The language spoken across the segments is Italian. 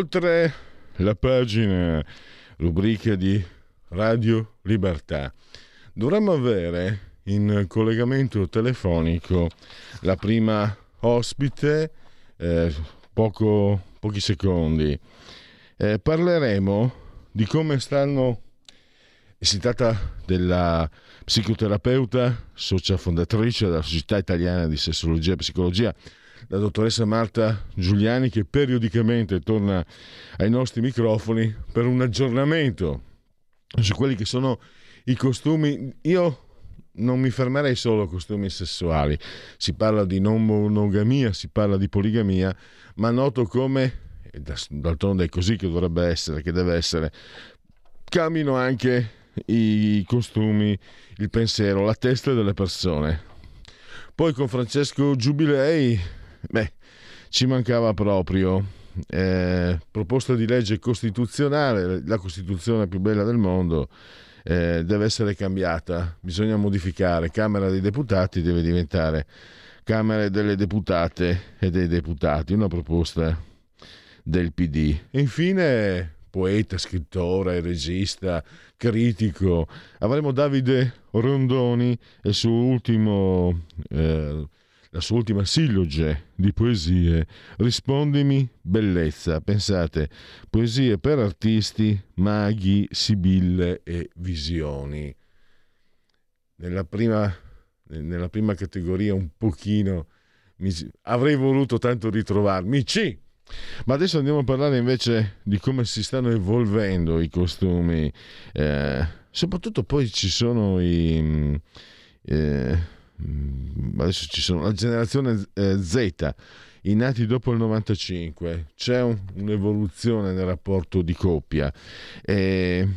Oltre la pagina rubrica di Radio Libertà, dovremmo avere in collegamento telefonico la prima ospite, eh, poco, pochi secondi. Eh, parleremo di come stanno. Si tratta della psicoterapeuta, socia fondatrice della Società Italiana di Sessologia e Psicologia, la dottoressa Marta Giuliani che periodicamente torna ai nostri microfoni per un aggiornamento su quelli che sono i costumi. Io non mi fermerei solo a costumi sessuali, si parla di non monogamia, si parla di poligamia, ma noto come, d'altronde è così che dovrebbe essere, che deve essere, cambino anche i costumi, il pensiero, la testa delle persone. Poi con Francesco Giubilei Beh, ci mancava proprio. Eh, proposta di legge costituzionale, la Costituzione più bella del mondo, eh, deve essere cambiata, bisogna modificare. Camera dei Deputati deve diventare Camera delle Deputate e dei Deputati, una proposta del PD. E infine, poeta, scrittore, regista, critico, avremo Davide Rondoni e il suo ultimo... Eh, la sua ultima silloge di poesie, Rispondimi bellezza. Pensate, poesie per artisti, maghi, sibille e visioni. Nella prima, nella prima categoria un pochino mi, avrei voluto tanto ritrovarmi. C. Ma adesso andiamo a parlare invece di come si stanno evolvendo i costumi. Eh, soprattutto poi ci sono i... Eh, Mm, adesso ci sono la generazione eh, Z, i nati dopo il 95, c'è un, un'evoluzione nel rapporto di coppia. E,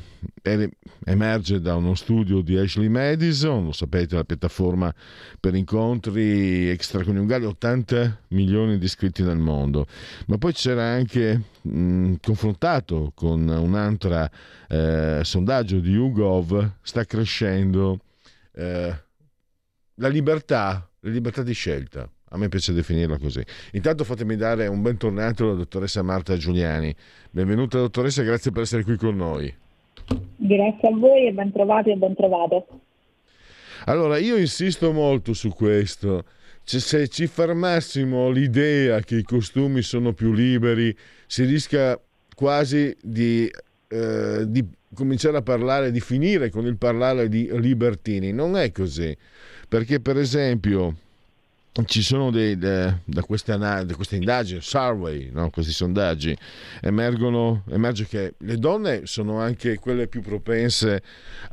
e, emerge da uno studio di Ashley Madison, lo sapete, la piattaforma per incontri extraconiugali, 80 milioni di iscritti nel mondo. Ma poi c'era anche mh, mm, confrontato con un altro eh, sondaggio di YouGov, sta crescendo. Eh, la libertà, la libertà di scelta. A me piace definirla così. Intanto fatemi dare un bentornato alla dottoressa Marta Giuliani. Benvenuta dottoressa, grazie per essere qui con noi. Grazie a voi e ben trovati e ben trovate. Allora, io insisto molto su questo. Cioè, se ci fermassimo l'idea che i costumi sono più liberi, si rischia quasi di, eh, di cominciare a parlare, di finire con il parlare di libertini. Non è così perché per esempio ci sono dei, de, da, queste, da, queste, indagini, survey, no? questi sondaggi, emergono, emerge che le donne sono anche quelle più propense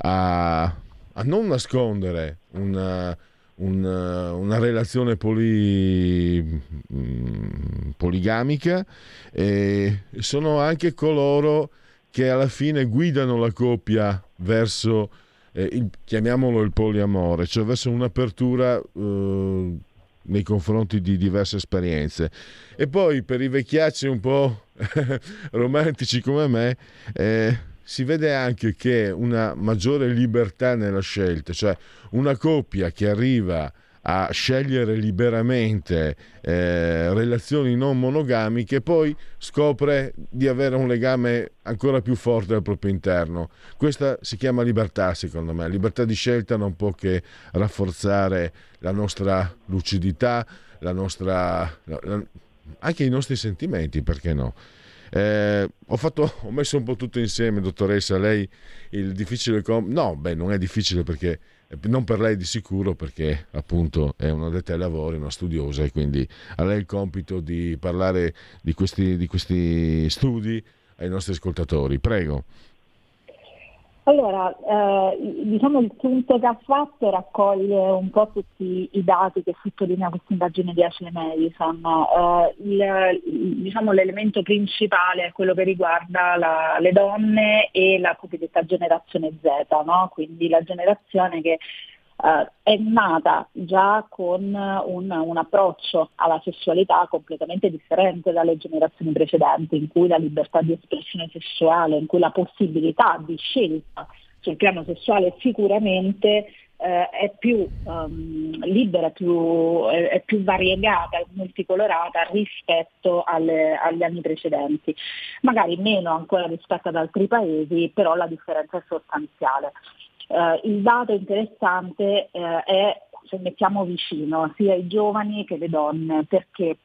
a, a non nascondere una, una, una relazione poli, mm, poligamica e sono anche coloro che alla fine guidano la coppia verso eh, il, chiamiamolo il poliamore, cioè verso un'apertura eh, nei confronti di diverse esperienze. E poi per i vecchiacci un po' romantici come me, eh, si vede anche che una maggiore libertà nella scelta, cioè una coppia che arriva a scegliere liberamente eh, relazioni non monogamiche, poi scopre di avere un legame ancora più forte al proprio interno. Questa si chiama libertà, secondo me. Libertà di scelta non può che rafforzare la nostra lucidità, la nostra, la, anche i nostri sentimenti, perché no? Eh, ho, fatto, ho, messo un po' tutto insieme, dottoressa. Lei il difficile com- no, beh, non è difficile perché non per lei di sicuro perché appunto è una detta ai lavori, una studiosa e quindi a lei il compito di parlare di questi, di questi studi ai nostri ascoltatori. Prego. Allora, eh, diciamo il punto che ha fatto raccoglie un po' tutti i dati che sottolinea questa indagine di Ashley Madison. Eh, il, diciamo, l'elemento principale è quello che riguarda la, le donne e la cosiddetta generazione Z, no? quindi la generazione che Uh, è nata già con un, un, approccio alla sessualità completamente differente dalle generazioni precedenti, in cui la libertà di espressione sessuale, in cui la possibilità di scelta sul piano sessuale sicuramente uh, è più um, libera, più, è, è, più variegata, è multicolorata rispetto alle, agli anni precedenti. Magari meno ancora rispetto ad altri paesi, però la differenza è sostanziale. Eh, il dato interessante eh, è se mettiamo vicino sia i giovani che le donne, perché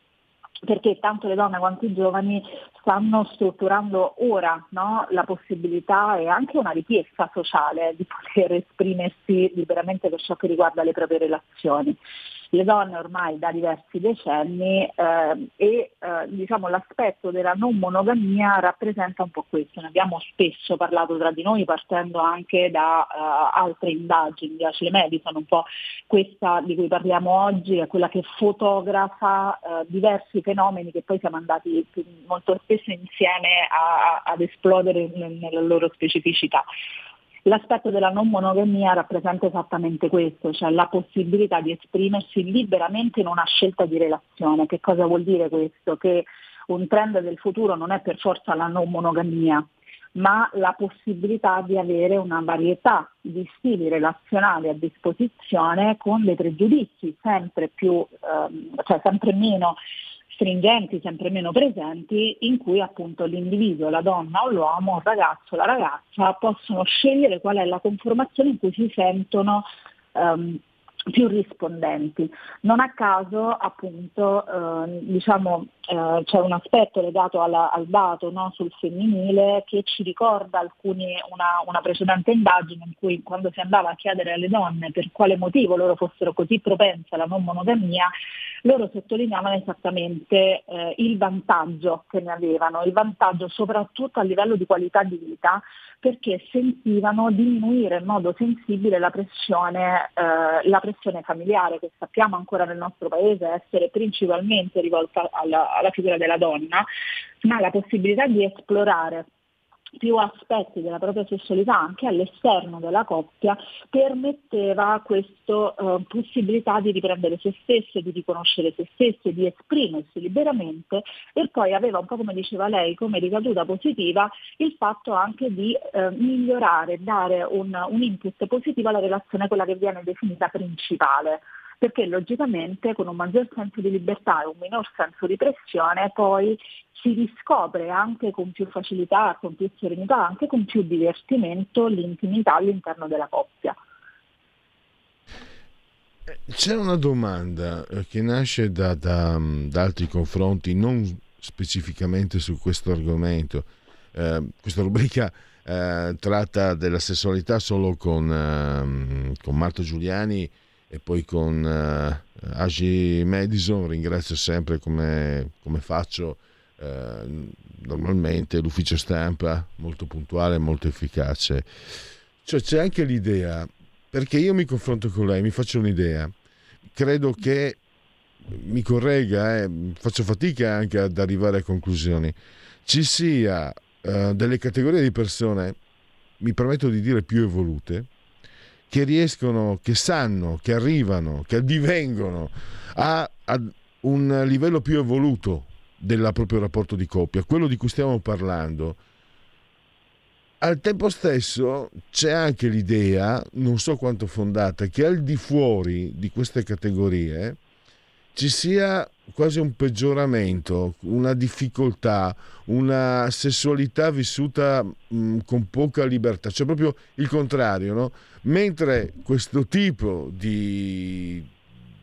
perché tanto le donne quanto i giovani stanno strutturando ora no? la possibilità e anche una richiesta sociale di poter esprimersi liberamente per ciò che riguarda le proprie relazioni le donne ormai da diversi decenni eh, e eh, diciamo, l'aspetto della non monogamia rappresenta un po' questo. Ne abbiamo spesso parlato tra di noi partendo anche da uh, altre indagini di Ashley Madison, un po' questa di cui parliamo oggi è quella che fotografa uh, diversi fenomeni che poi siamo andati molto spesso insieme a, a, ad esplodere nella loro specificità. L'aspetto della non monogamia rappresenta esattamente questo, cioè la possibilità di esprimersi liberamente in una scelta di relazione. Che cosa vuol dire questo? Che un trend del futuro non è per forza la non monogamia, ma la possibilità di avere una varietà di stili relazionali a disposizione con dei pregiudizi sempre, più, ehm, cioè sempre meno stringenti, sempre meno presenti, in cui appunto l'individuo, la donna o l'uomo, il ragazzo o la ragazza possono scegliere qual è la conformazione in cui si sentono um, più rispondenti. Non a caso appunto eh, diciamo, eh, c'è un aspetto legato alla, al dato no, sul femminile che ci ricorda alcuni, una, una, precedente indagine in cui quando si andava a chiedere alle donne per quale motivo loro fossero così propense alla non monogamia, loro sottolineavano esattamente eh, il vantaggio che ne avevano, il vantaggio soprattutto a livello di qualità di vita perché sentivano diminuire in modo sensibile la pressione, eh, la pressione familiare che sappiamo ancora nel nostro paese essere principalmente rivolta alla, alla figura della donna, ma la possibilità di esplorare più aspetti della propria sessualità anche all'esterno della coppia permetteva questa eh, possibilità di riprendere se stesse, di riconoscere se stesse, di esprimersi liberamente e poi aveva un po' come diceva lei come ricaduta positiva il fatto anche di eh, migliorare, dare un, un input positivo alla relazione, quella che viene definita principale perché logicamente con un maggior senso di libertà e un minor senso di pressione poi si riscopre anche con più facilità, con più serenità, anche con più divertimento l'intimità all'interno della coppia. C'è una domanda eh, che nasce da, da, da altri confronti, non specificamente su questo argomento. Eh, questa rubrica eh, tratta della sessualità solo con, eh, con Marto Giuliani e poi con eh, Agi Madison. Ringrazio sempre come, come faccio eh, normalmente l'ufficio stampa molto puntuale, molto efficace. Cioè c'è anche l'idea, perché io mi confronto con lei, mi faccio un'idea, credo che mi corregga, eh, faccio fatica anche ad arrivare a conclusioni, ci sia eh, delle categorie di persone, mi permetto di dire più evolute, che riescono, che sanno, che arrivano, che addivengono a, a un livello più evoluto del proprio rapporto di coppia, quello di cui stiamo parlando. Al tempo stesso c'è anche l'idea, non so quanto fondata, che al di fuori di queste categorie ci sia quasi un peggioramento, una difficoltà, una sessualità vissuta mh, con poca libertà, cioè proprio il contrario, no? Mentre questo tipo di,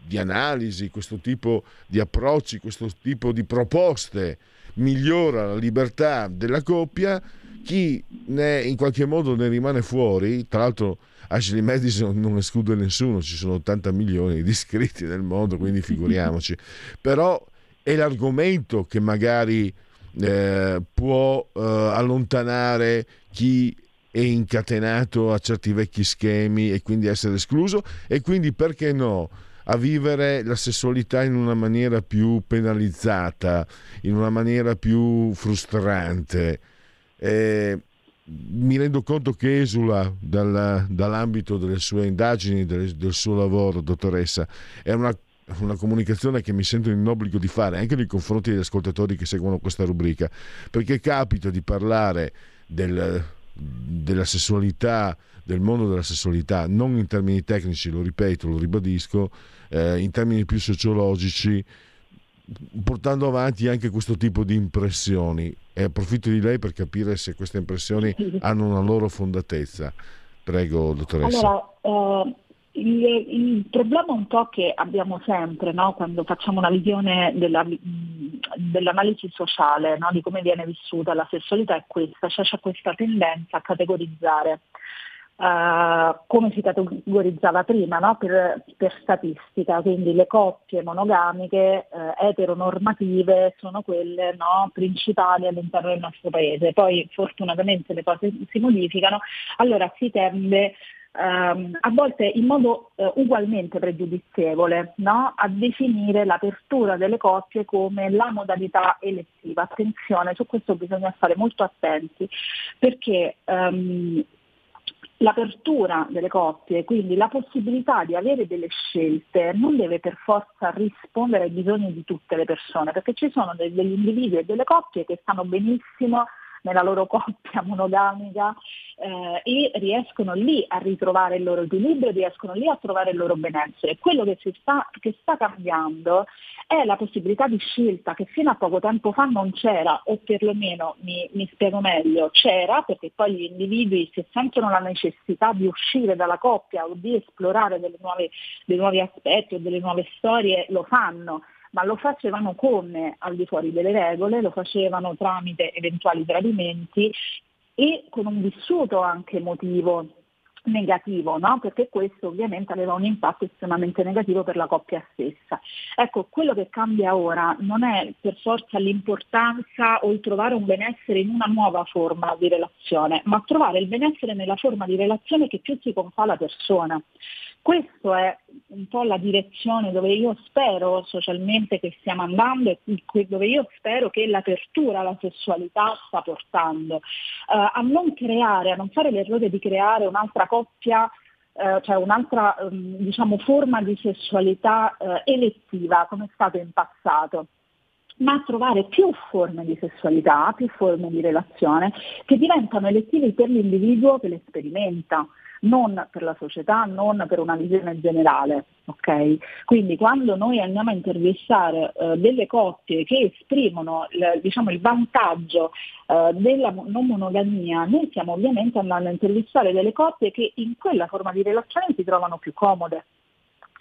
di analisi, questo tipo di approcci, questo tipo di proposte migliora la libertà della coppia, chi ne in qualche modo ne rimane fuori, tra l'altro Ashley Madison non esclude nessuno, ci sono 80 milioni di iscritti nel mondo, quindi figuriamoci. Però è l'argomento che magari eh, può eh, allontanare chi è incatenato a certi vecchi schemi e quindi essere escluso e quindi perché no a vivere la sessualità in una maniera più penalizzata, in una maniera più frustrante. Eh, mi rendo conto che esula dal, dall'ambito delle sue indagini, del, del suo lavoro, dottoressa. È una una comunicazione che mi sento in obbligo di fare anche nei confronti degli ascoltatori che seguono questa rubrica, perché capita di parlare del, della sessualità, del mondo della sessualità, non in termini tecnici, lo ripeto, lo ribadisco, eh, in termini più sociologici, portando avanti anche questo tipo di impressioni. E approfitto di lei per capire se queste impressioni hanno una loro fondatezza. Prego, dottoressa. Allora, eh, il, il, problema un po' che abbiamo sempre no? quando facciamo una visione della, dell'analisi sociale, no? di come viene vissuta la sessualità è questa, cioè c'è questa tendenza a categorizzare. Uh, come si categorizzava prima no? per, per, statistica, quindi le coppie monogamiche uh, eteronormative sono quelle no? principali all'interno del nostro paese. Poi fortunatamente le cose si modificano, allora si tende ehm, a volte in modo eh, ugualmente pregiudizievole no? a definire l'apertura delle coppie come la modalità elettiva. Attenzione, su questo bisogna stare molto attenti perché ehm, l'apertura delle coppie, quindi la possibilità di avere delle scelte, non deve per forza rispondere ai bisogni di tutte le persone, perché ci sono degli individui e delle coppie che stanno benissimo nella loro coppia monogamica eh, e riescono lì a ritrovare il loro equilibrio, riescono lì a trovare il loro benessere. Quello che, sta, che sta cambiando è la possibilità di scelta che fino a poco tempo fa non c'era, o perlomeno mi, mi spiego meglio, c'era perché poi gli individui se sentono la necessità di uscire dalla coppia o di esplorare nuove, dei nuovi aspetti o delle nuove storie lo fanno ma lo facevano come al di fuori delle regole, lo facevano tramite eventuali tradimenti e con un vissuto anche emotivo negativo, no? perché questo ovviamente aveva un impatto estremamente negativo per la coppia stessa. Ecco, quello che cambia ora non è per forza l'importanza o il trovare un benessere in una nuova forma di relazione, ma trovare il benessere nella forma di relazione che più si confà alla persona. Questa è un po' la direzione dove io spero socialmente che stiamo andando e dove io spero che l'apertura alla sessualità sta portando. Uh, a non creare, a non fare l'errore di creare un'altra coppia Uh, cioè un'altra um, diciamo, forma di sessualità uh, elettiva come è stato in passato. Ma trovare più forme di sessualità, più forme di relazione che diventano elettive per l'individuo che le sperimenta non per la società, non per una visione generale. Okay? Quindi quando noi andiamo a intervistare eh, delle coppie che esprimono il, diciamo, il vantaggio eh, della non monogamia, noi stiamo ovviamente andando a intervistare delle coppie che in quella forma di relazione si trovano più comode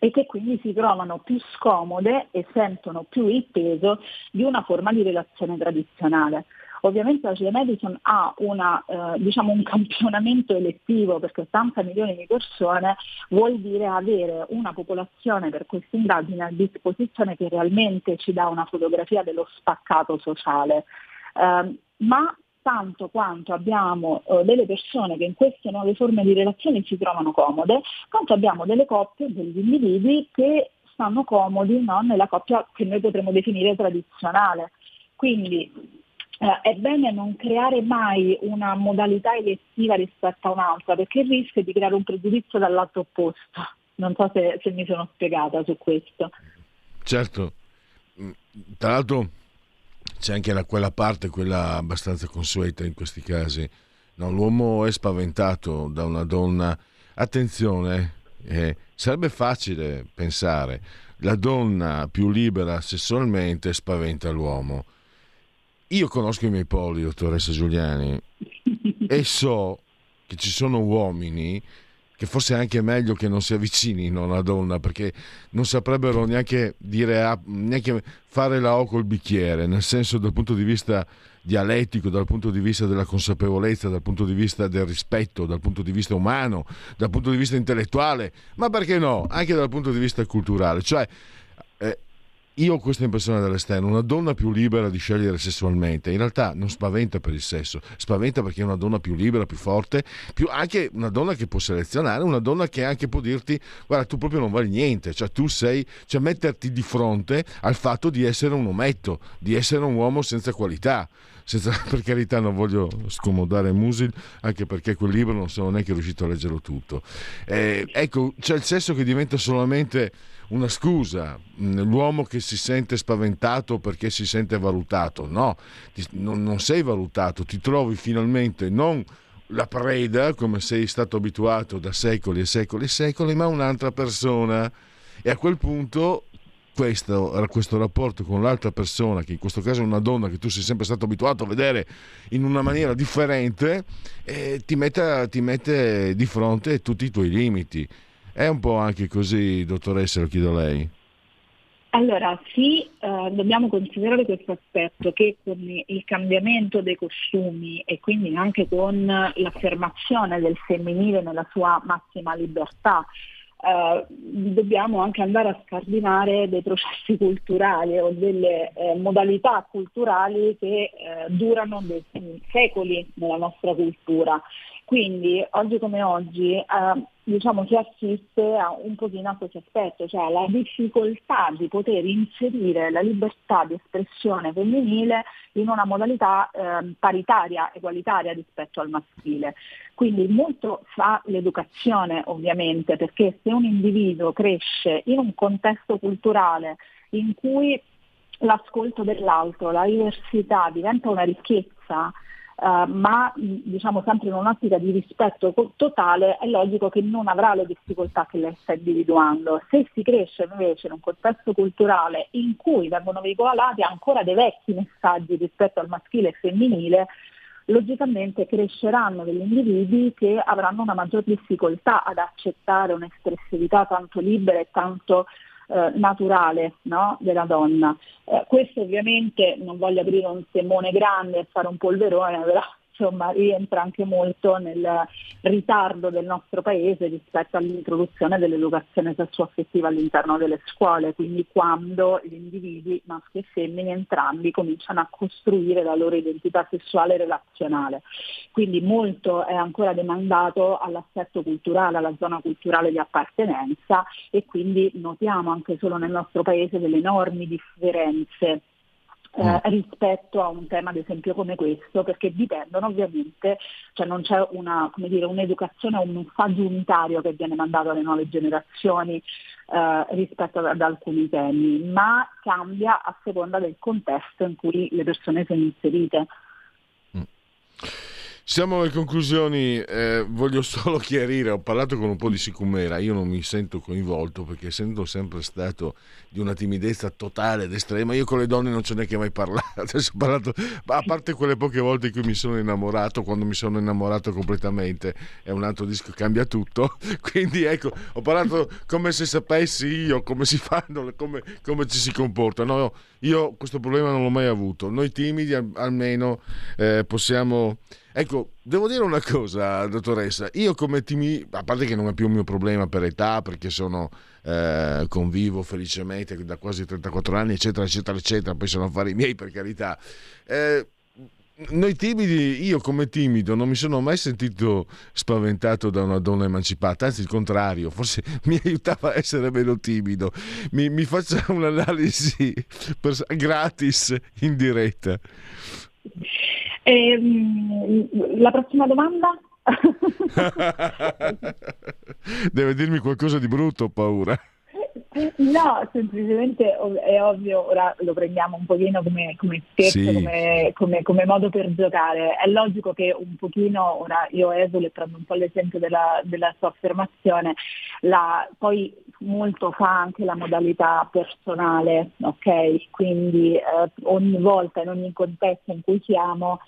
e che quindi si trovano più scomode e sentono più il peso di una forma di relazione tradizionale. Ovviamente la Cile Madison ha una, eh, diciamo un campionamento elettivo perché 80 milioni di persone vuol dire avere una popolazione per questa indagine a disposizione che realmente ci dà una fotografia dello spaccato sociale. Eh, ma tanto quanto abbiamo eh, delle persone che in queste nuove forme di relazione si trovano comode, quanto abbiamo delle coppie, degli individui che stanno comodi no, nella coppia che noi potremmo definire tradizionale. Quindi eh, è bene non creare mai una modalità elettiva rispetto a un'altra, perché il rischio è di creare un pregiudizio dal lato opposto. Non so se, se mi sono spiegata su questo. Certo, mm, tra l'altro c'è anche la, quella parte, quella abbastanza consueta in questi casi. No, l'uomo è spaventato da una donna. Attenzione, eh, sarebbe facile pensare, la donna più libera sessualmente spaventa l'uomo io conosco i miei poli, dottoressa Giuliani, e so che ci sono uomini che forse è anche meglio che non si avvicinino a una donna perché non saprebbero neanche dire neanche fare la O col bicchiere, nel senso dal punto di vista dialettico, dal punto di vista della consapevolezza, dal punto di vista del rispetto, dal punto di vista umano, dal punto di vista intellettuale, ma perché no? Anche dal punto di vista culturale. Cioè, eh, io ho questa impressione dall'esterno, una donna più libera di scegliere sessualmente, in realtà non spaventa per il sesso, spaventa perché è una donna più libera, più forte, più anche una donna che può selezionare, una donna che anche può dirti guarda tu proprio non vali niente, cioè tu sei, cioè metterti di fronte al fatto di essere un ometto, di essere un uomo senza qualità. Senza, per carità non voglio scomodare Musil, anche perché quel libro non sono neanche riuscito a leggerlo tutto. Eh, ecco, c'è il sesso che diventa solamente una scusa, mm, l'uomo che si sente spaventato perché si sente valutato, no, non, non sei valutato, ti trovi finalmente non la preda come sei stato abituato da secoli e secoli e secoli, ma un'altra persona. E a quel punto questo, questo, rapporto con l'altra persona, che in questo caso è una donna che tu sei sempre stato abituato a vedere in una maniera differente, eh, ti, mette, ti mette di fronte tutti i tuoi limiti. È un po' anche così, dottoressa, lo chiedo a lei. Allora sì, eh, dobbiamo considerare questo aspetto che con il cambiamento dei costumi e quindi anche con l'affermazione del femminile nella sua massima libertà, eh, dobbiamo anche andare a scardinare dei processi culturali o delle eh, modalità culturali che eh, durano dei secoli nella nostra cultura. Quindi oggi come oggi eh, diciamo, si assiste a un pochino a questo aspetto, cioè alla difficoltà di poter inserire la libertà di espressione femminile in una modalità eh, paritaria, egualitaria rispetto al maschile. Quindi molto fa l'educazione ovviamente, perché se un individuo cresce in un contesto culturale in cui l'ascolto dell'altro, la diversità diventa una ricchezza, Uh, ma diciamo sempre in un'ottica di rispetto totale è logico che non avrà le difficoltà che lei sta individuando. Se si cresce invece in un contesto culturale in cui vengono veicolati ancora dei vecchi messaggi rispetto al maschile e femminile, logicamente cresceranno degli individui che avranno una maggior difficoltà ad accettare un'espressività tanto libera e tanto eh, naturale no? della donna. Eh, questo ovviamente non voglio aprire un semone grande e fare un polverone, però insomma, rientra anche molto nel ritardo del nostro paese rispetto all'introduzione dell'educazione sessuaffettiva all'interno delle scuole, quindi quando gli individui, maschi e femmine, entrambi cominciano a costruire la loro identità sessuale e relazionale. Quindi molto è ancora demandato all'assetto culturale, alla zona culturale di appartenenza e quindi notiamo anche solo nel nostro paese delle enormi differenze eh, mm. rispetto a un tema ad esempio come questo, perché dipendono ovviamente, cioè non c'è una, dire, un'educazione un messaggio unitario che viene mandato alle nuove generazioni eh, rispetto ad, ad, alcuni temi, ma cambia a seconda del contesto in cui le persone sono inserite. Siamo alle conclusioni, eh, voglio solo chiarire, ho parlato con un po' di sicumera, io non mi sento coinvolto perché essendo sempre stato di una timidezza totale ed estrema, io con le donne non ce n'è che mai parlato, parlato, a parte quelle poche volte in cui mi sono innamorato, quando mi sono innamorato completamente, è un altro disco, cambia tutto, quindi ecco, ho parlato come se sapessi io come si fanno, come, come ci si comporta, no, io questo problema non l'ho mai avuto, noi timidi almeno eh, possiamo Ecco, devo dire una cosa, dottoressa, io come timi, a parte che non è più un mio problema per età, perché sono eh, convivo felicemente da quasi 34 anni, eccetera, eccetera, eccetera, poi sono affari miei per carità. Eh, noi timidi, io come timido non mi sono mai sentito spaventato da una donna emancipata, anzi il contrario, forse mi aiutava a essere meno timido. Mi, mi faccia un'analisi per, gratis in diretta. Ehm, la prossima domanda? Deve dirmi qualcosa di brutto, ho paura. No, semplicemente è ovvio, ora lo prendiamo un pochino come, come scherzo, sì. come, come, come, modo per giocare. È logico che un pochino, ora io esolo e prendo un po' l'esempio della, della sua affermazione, la, poi molto fa anche la modalità personale, ok? Quindi eh, ogni volta, in ogni contesto in cui siamo,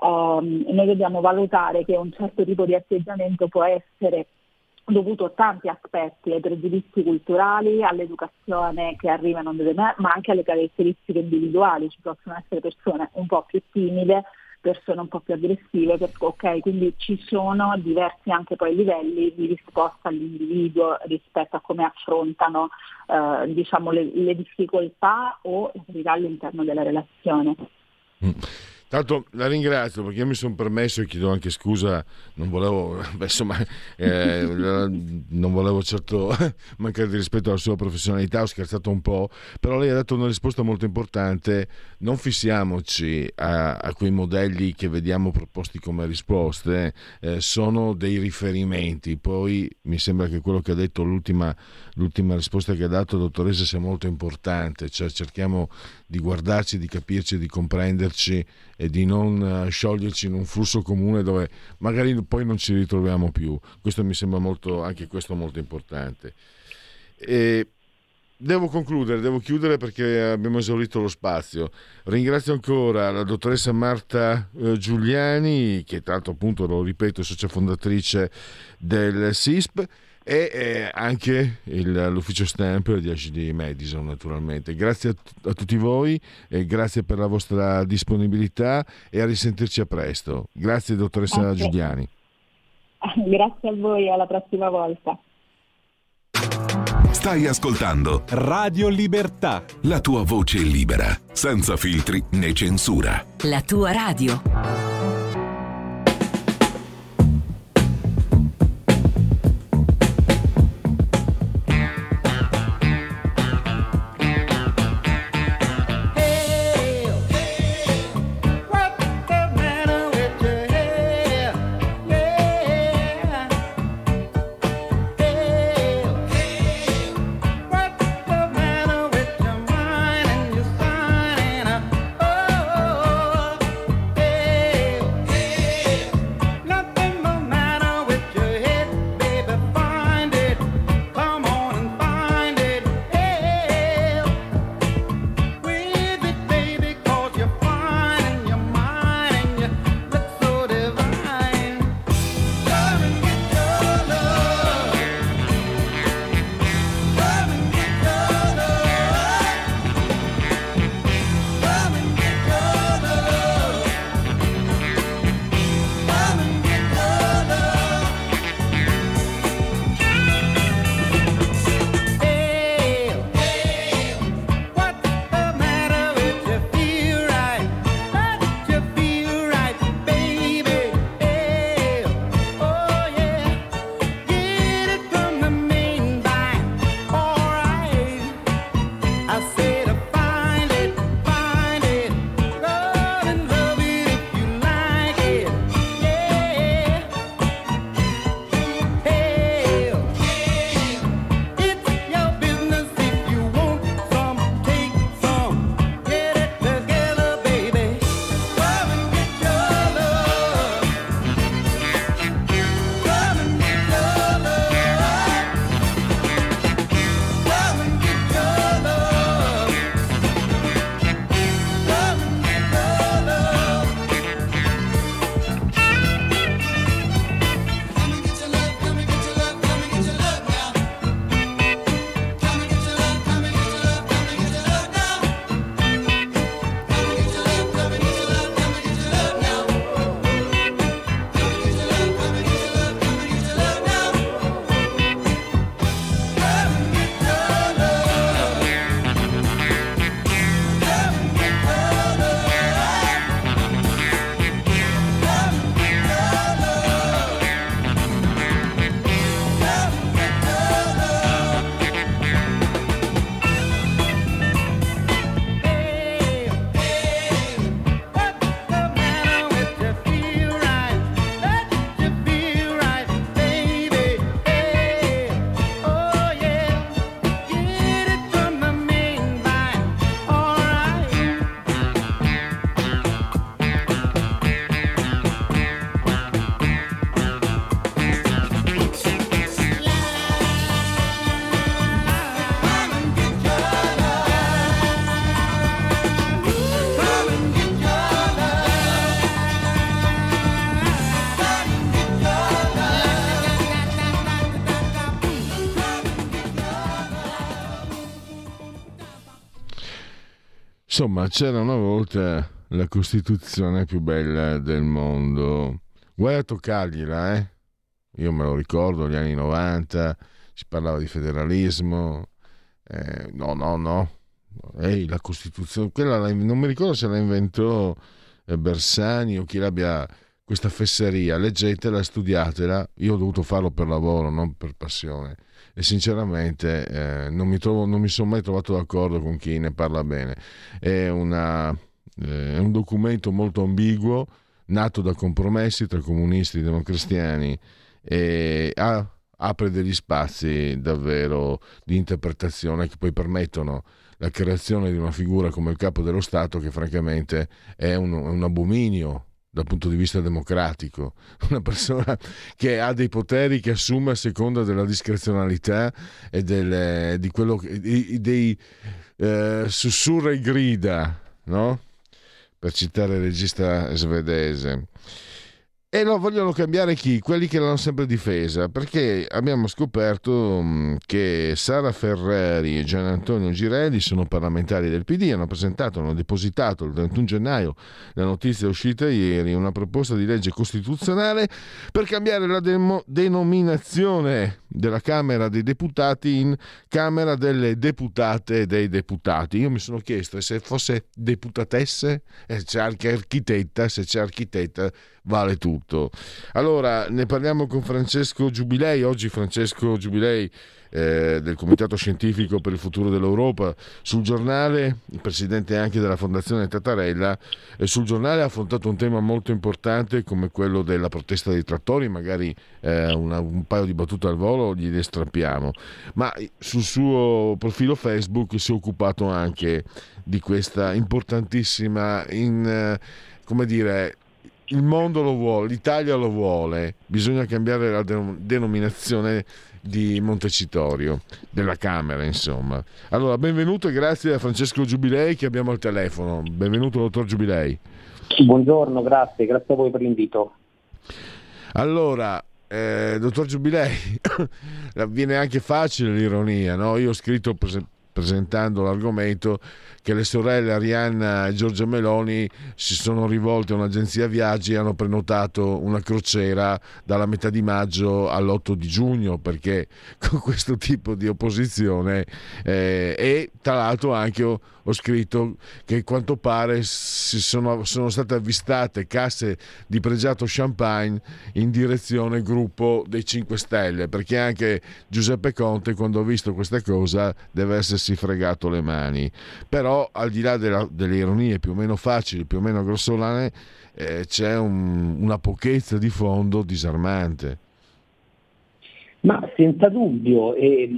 um, noi dobbiamo valutare che un certo tipo di atteggiamento può essere dovuto a tanti aspetti, ai pregiudizi culturali, all'educazione che arriva non deve mai, ma anche alle caratteristiche individuali, ci possono essere persone un po' più timide, persone un po' più aggressive, per, ok, quindi ci sono diversi anche poi livelli di risposta all'individuo rispetto a come affrontano eh, diciamo, le, le, difficoltà o all'interno della relazione. Mm. Tanto la ringrazio perché io mi sono permesso e chiedo anche scusa, non volevo, insomma, eh, non volevo certo mancare di rispetto alla sua professionalità, ho scherzato un po', però lei ha dato una risposta molto importante, non fissiamoci a, a quei modelli che vediamo proposti come risposte, eh, sono dei riferimenti, poi mi sembra che quello che ha detto l'ultima, l'ultima risposta che ha dato dottoressa sia molto importante, cioè cerchiamo di guardarci, di capirci, di comprenderci e di non eh, scioglierci in un flusso comune dove magari poi non ci ritroviamo più. Questo mi sembra molto, anche questo molto importante. E devo concludere, devo chiudere perché abbiamo esaurito lo spazio. Ringrazio ancora la dottoressa Marta eh, Giuliani, che l'altro appunto, lo ripeto, è socia fondatrice del SISP e eh, anche il, l'ufficio stamp di HD Madison naturalmente. Grazie a, t- a tutti voi e grazie per la vostra disponibilità e a risentirci a presto. Grazie dottoressa grazie. Giuliani. Grazie a voi, alla prossima volta. Stai ascoltando Radio Libertà. La tua voce libera, senza filtri né censura. La tua radio. Insomma, c'era una volta la Costituzione più bella del mondo. Guai a toccargliela, eh? Io me lo ricordo, negli anni 90, si parlava di federalismo. Eh, no, no, no. Ehi, la Costituzione, quella non mi ricordo se la inventò eh, Bersani o chi l'abbia questa fesseria, leggetela, studiatela. Io ho dovuto farlo per lavoro, non per passione. E sinceramente eh, non, mi mi sono mai trovato d'accordo con chi ne parla bene. È, una, eh, è un documento molto ambiguo, nato da compromessi tra comunisti e democristiani e ha, apre degli spazi davvero di interpretazione che poi permettono la creazione di una figura come il capo dello Stato che francamente è un, un abominio dal punto di vista democratico, una persona che ha dei poteri che assume a seconda della discrezionalità e del, di quello dei, dei eh, sussurra e grida, no? per citare il regista svedese. E lo vogliono cambiare chi? Quelli che l'hanno sempre difesa, perché abbiamo scoperto mm, che Sara Ferreri e Gian Antonio Girelli sono parlamentari del PD, hanno presentato, hanno depositato il 31 gennaio, la notizia è uscita ieri, una proposta di legge costituzionale per cambiare la demo- denominazione della Camera dei Deputati in Camera delle Deputate e dei Deputati. Io mi sono chiesto se fosse deputatesse, e c'è anche architetta, se c'è architetta vale tutto. Allora, ne parliamo con Francesco Giubilei. Oggi Francesco Giubilei eh, del Comitato Scientifico per il Futuro dell'Europa, sul giornale, il presidente anche della Fondazione Tattarella, e sul giornale ha affrontato un tema molto importante come quello della protesta dei trattori, magari eh, una, un paio di battute al volo gliele strappiamo, ma sul suo profilo Facebook si è occupato anche di questa importantissima, in, eh, come dire, il mondo lo vuole, l'Italia lo vuole, bisogna cambiare la denominazione di Montecitorio, della Camera, insomma. Allora, benvenuto e grazie a Francesco Giubilei che abbiamo al telefono. Benvenuto, dottor Giubilei. Buongiorno, grazie, grazie a voi per l'invito. Allora, eh, dottor Giubilei, viene anche facile l'ironia, no? Io ho scritto presentando l'argomento che le sorelle Arianna e Giorgia Meloni si sono rivolte a un'agenzia viaggi e hanno prenotato una crociera dalla metà di maggio all'8 di giugno perché con questo tipo di opposizione eh, e tra l'altro anche ho, ho scritto che quanto pare sono, sono, state avvistate casse di pregiato champagne in direzione gruppo dei 5 Stelle perché anche Giuseppe Conte quando ha visto questa cosa deve essersi fregato le mani. Però al di là della, delle ironie più o meno facili, più o meno grossolane, eh, c'è un, una pochezza di fondo disarmante. Ma senza dubbio, e,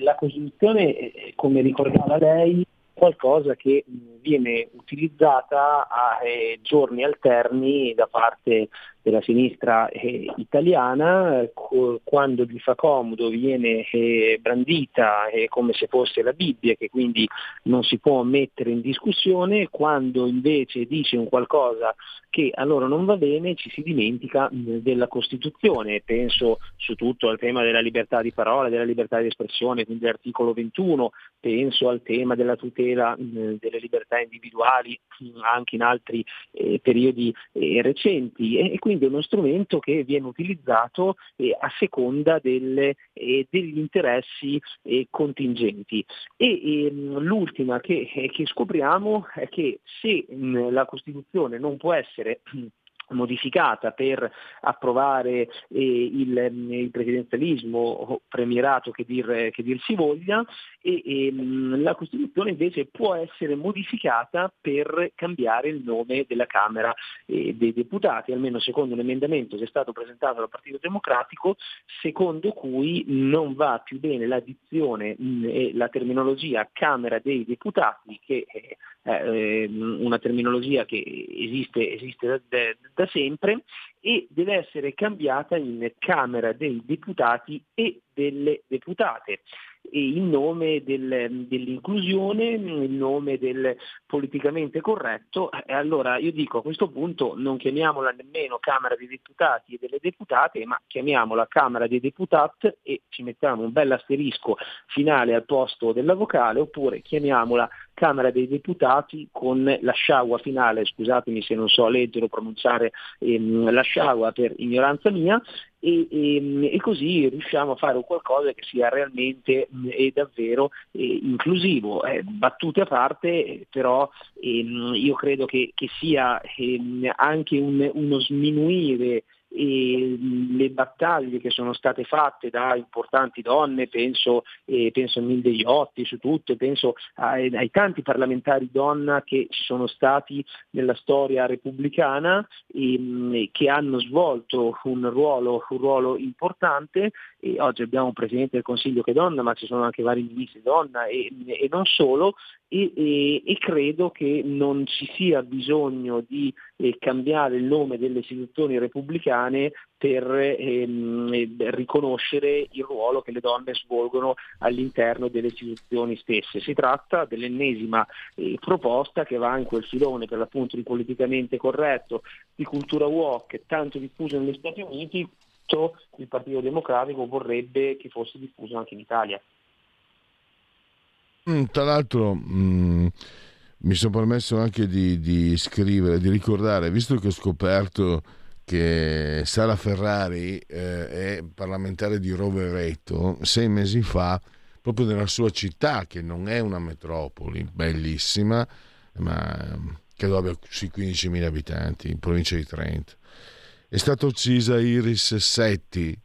la Costituzione, eh, come ricordava lei, è qualcosa che viene utilizzata a eh, giorni alterni da parte della sinistra eh, italiana, co- quando gli fa comodo viene eh, brandita eh, come se fosse la Bibbia, che quindi non si può mettere in discussione, quando invece dice un qualcosa che a loro non va bene ci si dimentica mh, della Costituzione. Penso su tutto al tema della libertà di parola, della libertà di espressione, quindi l'articolo 21, penso al tema della tutela mh, delle libertà individuali mh, anche in altri eh, periodi eh, recenti. E, e quindi quindi è uno strumento che viene utilizzato eh, a seconda delle, eh, degli interessi eh, contingenti. E ehm, l'ultima che, eh, che, scopriamo è che se mh, la Costituzione non può essere modificata per approvare eh, il, mm, il, presidenzialismo o premierato che dir, che dir si voglia e, e, mm, la Costituzione invece può essere modificata per cambiare il nome della Camera eh, dei Deputati, almeno secondo un emendamento che è stato presentato dal Partito Democratico, secondo cui non va più bene la dizione mm, e la terminologia Camera dei Deputati, che è eh, una terminologia che esiste, esiste da, da, da sempre e deve essere cambiata in Camera dei Deputati e delle Deputate in nome del, dell'inclusione, in nome del politicamente corretto. E allora io dico a questo punto non chiamiamola nemmeno Camera dei Deputati e delle Deputate, ma chiamiamola Camera dei Deputati e ci mettiamo un bel asterisco finale al posto della vocale, oppure chiamiamola Camera dei Deputati con la sciagua finale, scusatemi se non so leggere o pronunciare ehm, la sciagua per ignoranza mia, e, e, e, così riusciamo a fare qualcosa che sia realmente e davvero eh, inclusivo. Eh, battute a parte, però ehm, io credo che, che sia ehm, anche un, uno sminuire e le battaglie che sono state fatte da importanti donne, penso, eh, penso a Milde Iotti su tutte, penso ai, ai, tanti parlamentari donna che ci sono stati nella storia repubblicana e, che hanno svolto un ruolo, un ruolo importante. E oggi abbiamo un Presidente del Consiglio che è donna, ma ci sono anche vari ministri donna e, e non solo, e, e, e, credo che non ci sia bisogno di eh, cambiare il nome delle istituzioni repubblicane per ehm, riconoscere il ruolo che le donne svolgono all'interno delle istituzioni stesse. Si tratta dell'ennesima eh, proposta che va in quel filone per l'appunto di politicamente corretto, di cultura walk, tanto diffuso negli Stati Uniti, il Partito Democratico vorrebbe che fosse diffuso anche in Italia. Mm, tra l'altro mm, mi sono permesso anche di, di, scrivere, di ricordare, visto che ho scoperto che Sara Ferrari eh, è parlamentare di Rovereto, sei mesi fa, proprio nella sua città, che non è una metropoli, bellissima, ma credo abbia sui 15.000 abitanti, in provincia di Trento. È stata uccisa Iris Setti,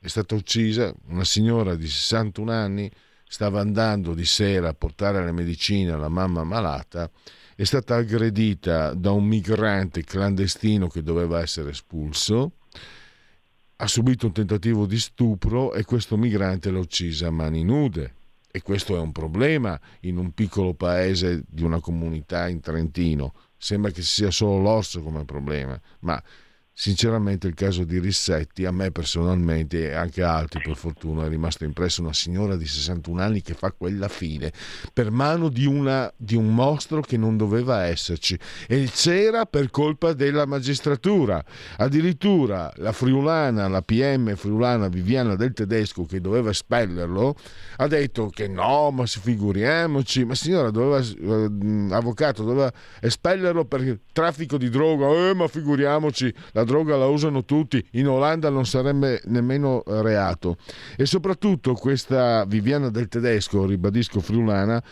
è stata uccisa una signora di 61 anni, stava andando di sera a portare la medicina alla mamma malata, è stata aggredita da un migrante clandestino che doveva essere espulso, ha subito un tentativo di stupro e questo migrante l'ha uccisa a mani nude. E questo è un problema in un piccolo paese di una comunità in Trentino. Sembra che sia solo l'orso come problema, ma Sinceramente il caso di Rissetti a me personalmente e anche a altri per fortuna è rimasto impresso una signora di 61 anni che fa quella fine per mano di, una, di un mostro che non doveva esserci e c'era per colpa della magistratura. Addirittura la friulana, la PM friulana Viviana del Tedesco che doveva espellerlo ha detto che no, ma figuriamoci, ma signora doveva, eh, avvocato doveva espellerlo per traffico di droga, eh, ma figuriamoci la droga la usano tutti, in Olanda non sarebbe nemmeno reato. E soprattutto questa Viviana del Tedesco, ribadisco friulana,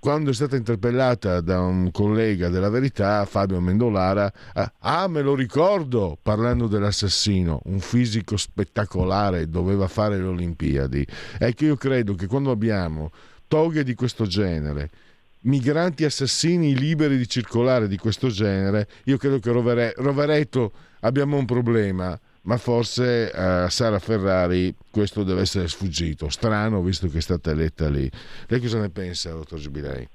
quando è stata interpellata da un collega della verità, Fabio Mendolara, ah me lo ricordo parlando dell'assassino, un fisico spettacolare, doveva fare le Olimpiadi. Ecco, io credo che quando abbiamo toghe di questo genere, migranti assassini liberi di circolare di questo genere, io credo che Rovere, Rovereto abbiamo un problema, ma forse a uh, Sara Ferrari questo deve essere sfuggito. Strano visto che è stata eletta lì. Lei cosa ne pensa, dottor Gibilei?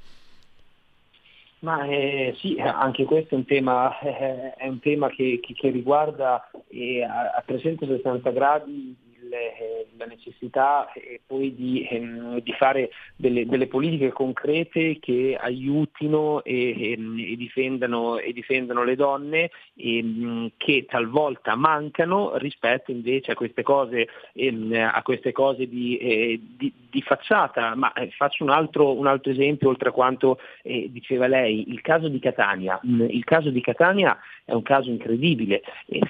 Ma eh, sì, anche questo è un tema, eh, è un tema che, che, che riguarda eh, a 360 gradi eh, la necessità eh, poi di, ehm, di fare delle, delle, politiche concrete che aiutino e, ehm, e, difendano, e difendano, le donne ehm, che talvolta mancano rispetto invece a queste cose, a queste cose di, eh, di, di, facciata. Ma faccio un altro, un altro, esempio oltre a quanto diceva lei, il caso di Catania. Mm, il caso di Catania è un caso incredibile,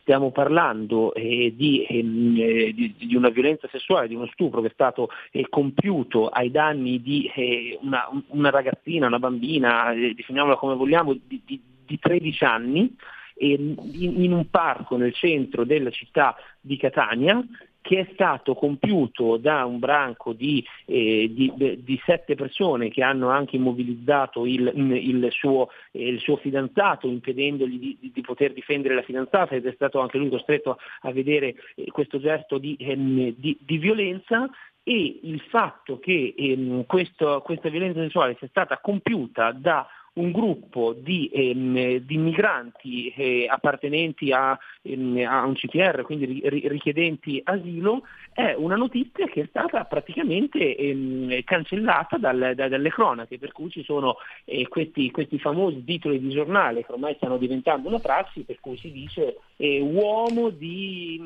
stiamo parlando di, di, di una violenza sessuale, di uno stupro che è stato eh, compiuto ai danni di eh, una, una, ragazzina, una bambina, eh, definiamola come vogliamo, di, di, di 13 anni, in, in un parco nel centro della città di Catania che è stato compiuto da un branco di, eh, di, di sette persone che hanno anche immobilizzato il, il, suo, eh, il suo, fidanzato, impedendogli di, di, poter difendere la fidanzata ed è stato anche lui costretto a vedere eh, questo gesto di, ehm, di violenza. E il fatto che ehm, questo, questa violenza sessuale sia stata compiuta da un gruppo di, ehm, di migranti eh, appartenenti a, ehm, a, un CTR, quindi ri, richiedenti asilo, è una notizia che è stata praticamente ehm, cancellata dal, da, dalle cronache, per cui ci sono eh, questi, questi, famosi titoli di giornale che ormai stanno diventando una prassi, per cui si dice eh, uomo di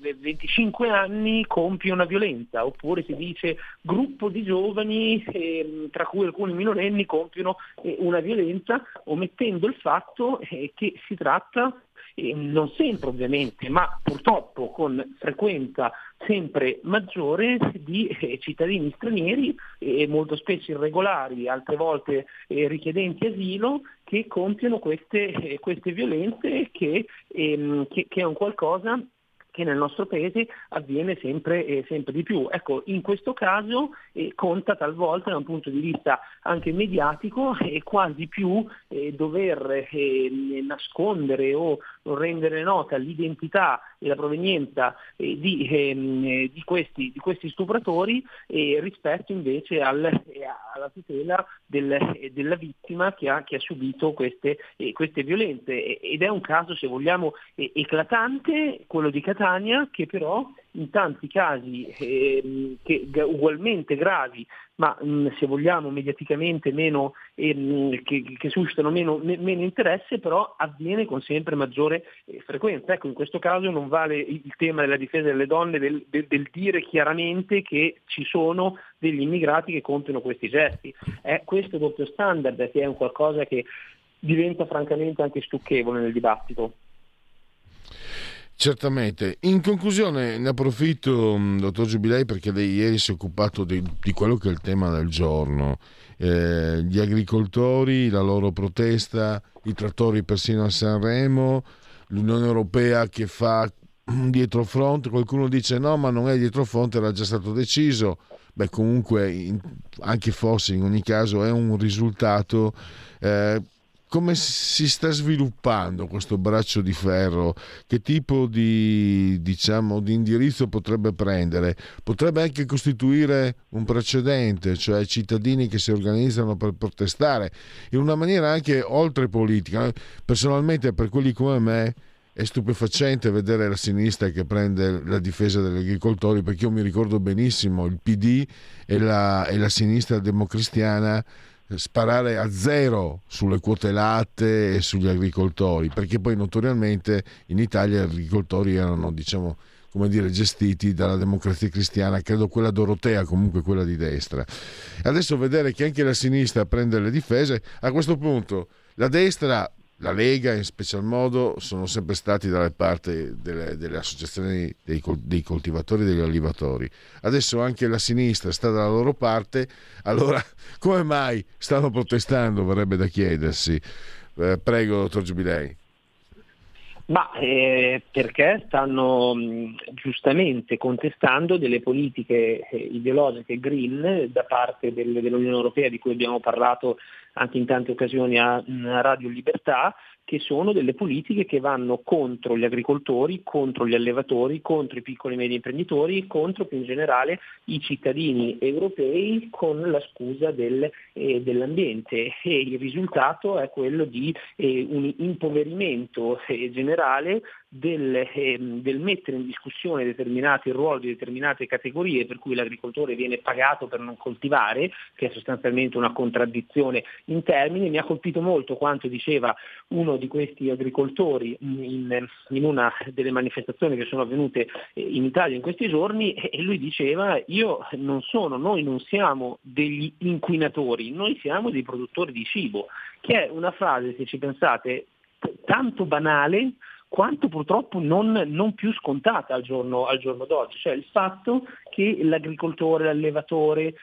eh, 25 anni compie una violenza, oppure si dice gruppo di giovani, eh, tra cui alcuni minorenni, compiono eh, una violenza, omettendo il fatto eh, che si tratta eh, non sempre ovviamente, ma purtroppo con frequenza sempre maggiore di eh, cittadini stranieri, eh, molto spesso irregolari, altre volte eh, richiedenti asilo, che compiono queste, eh, queste violenze che, ehm, che, che è un qualcosa che nel nostro paese avviene sempre, eh, sempre di più. Ecco, in questo caso eh, conta talvolta da un punto di vista anche mediatico e eh, quasi più eh, dover eh, nascondere o rendere nota l'identità e la provenienza eh, di, ehm, di, questi, di, questi, stupratori rispetto invece al, alla tutela del, della vittima che ha, che ha subito queste, queste, violenze. Ed è un caso, se vogliamo, eclatante, quello di Catania che però in tanti casi eh, che, ugualmente gravi, ma mh, mm, se vogliamo mediaticamente meno, eh, che, che, suscitano meno, me, meno, interesse, però avviene con sempre maggiore eh, frequenza. Ecco, in questo caso non vale il tema della difesa delle donne, del, del, del, dire chiaramente che ci sono degli immigrati che compiono questi gesti. È questo doppio standard che è un qualcosa che diventa francamente anche stucchevole nel dibattito. Certamente. In conclusione ne approfitto, mm, dottor Giubilei, perché lei ieri si è occupato di, di quello che è il tema del giorno. Eh, gli agricoltori, la loro protesta, i trattori persino a Sanremo, l'Unione Europea che fa dietro fronte, qualcuno dice no ma non è dietro fronte, era già stato deciso, beh comunque anche fosse in ogni caso è un risultato eh, come si sta sviluppando questo braccio di ferro? Che tipo di, diciamo, di indirizzo potrebbe prendere? Potrebbe anche costituire un precedente, cioè cittadini che si organizzano per protestare in una maniera anche oltre politica. Personalmente, per quelli come me, è stupefacente vedere la sinistra che prende la difesa degli agricoltori perché io mi ricordo benissimo il PD e la, e la sinistra democristiana sparare a zero sulle quote latte e sugli agricoltori, perché poi notoriamente in Italia gli agricoltori erano, diciamo, come dire, gestiti dalla democrazia cristiana, credo quella dorotea, comunque quella di destra. Adesso vedere che anche la sinistra prende le difese, a questo punto la destra la Lega in special modo sono sempre stati dalle parti delle, delle associazioni dei, dei, coltivatori e degli allevatori. Adesso anche la sinistra sta dalla loro parte, allora come mai stanno protestando? Verrebbe da chiedersi. Eh, prego, dottor Giubilei. Ma eh, perché stanno mh, giustamente contestando delle politiche eh, ideologiche green da parte del, dell'Unione Europea di cui abbiamo parlato anche in tante occasioni a, Radio Libertà, che sono delle politiche che vanno contro gli agricoltori, contro gli allevatori, contro i piccoli e medi imprenditori, contro più in generale i cittadini europei con la scusa del, eh, dell'ambiente. E il risultato è quello di eh, un impoverimento eh, generale del, eh, del, mettere in discussione determinati ruoli di determinate categorie per cui l'agricoltore viene pagato per non coltivare, che è sostanzialmente una contraddizione in termini. Mi ha colpito molto quanto diceva uno di questi agricoltori in, in una delle manifestazioni che sono avvenute eh, in Italia in questi giorni e lui diceva io non sono, noi non siamo degli inquinatori, noi siamo dei produttori di cibo, che è una frase, se ci pensate, tanto banale quanto purtroppo non, non più scontata al giorno, al giorno, d'oggi, cioè il fatto che l'agricoltore, l'allevatore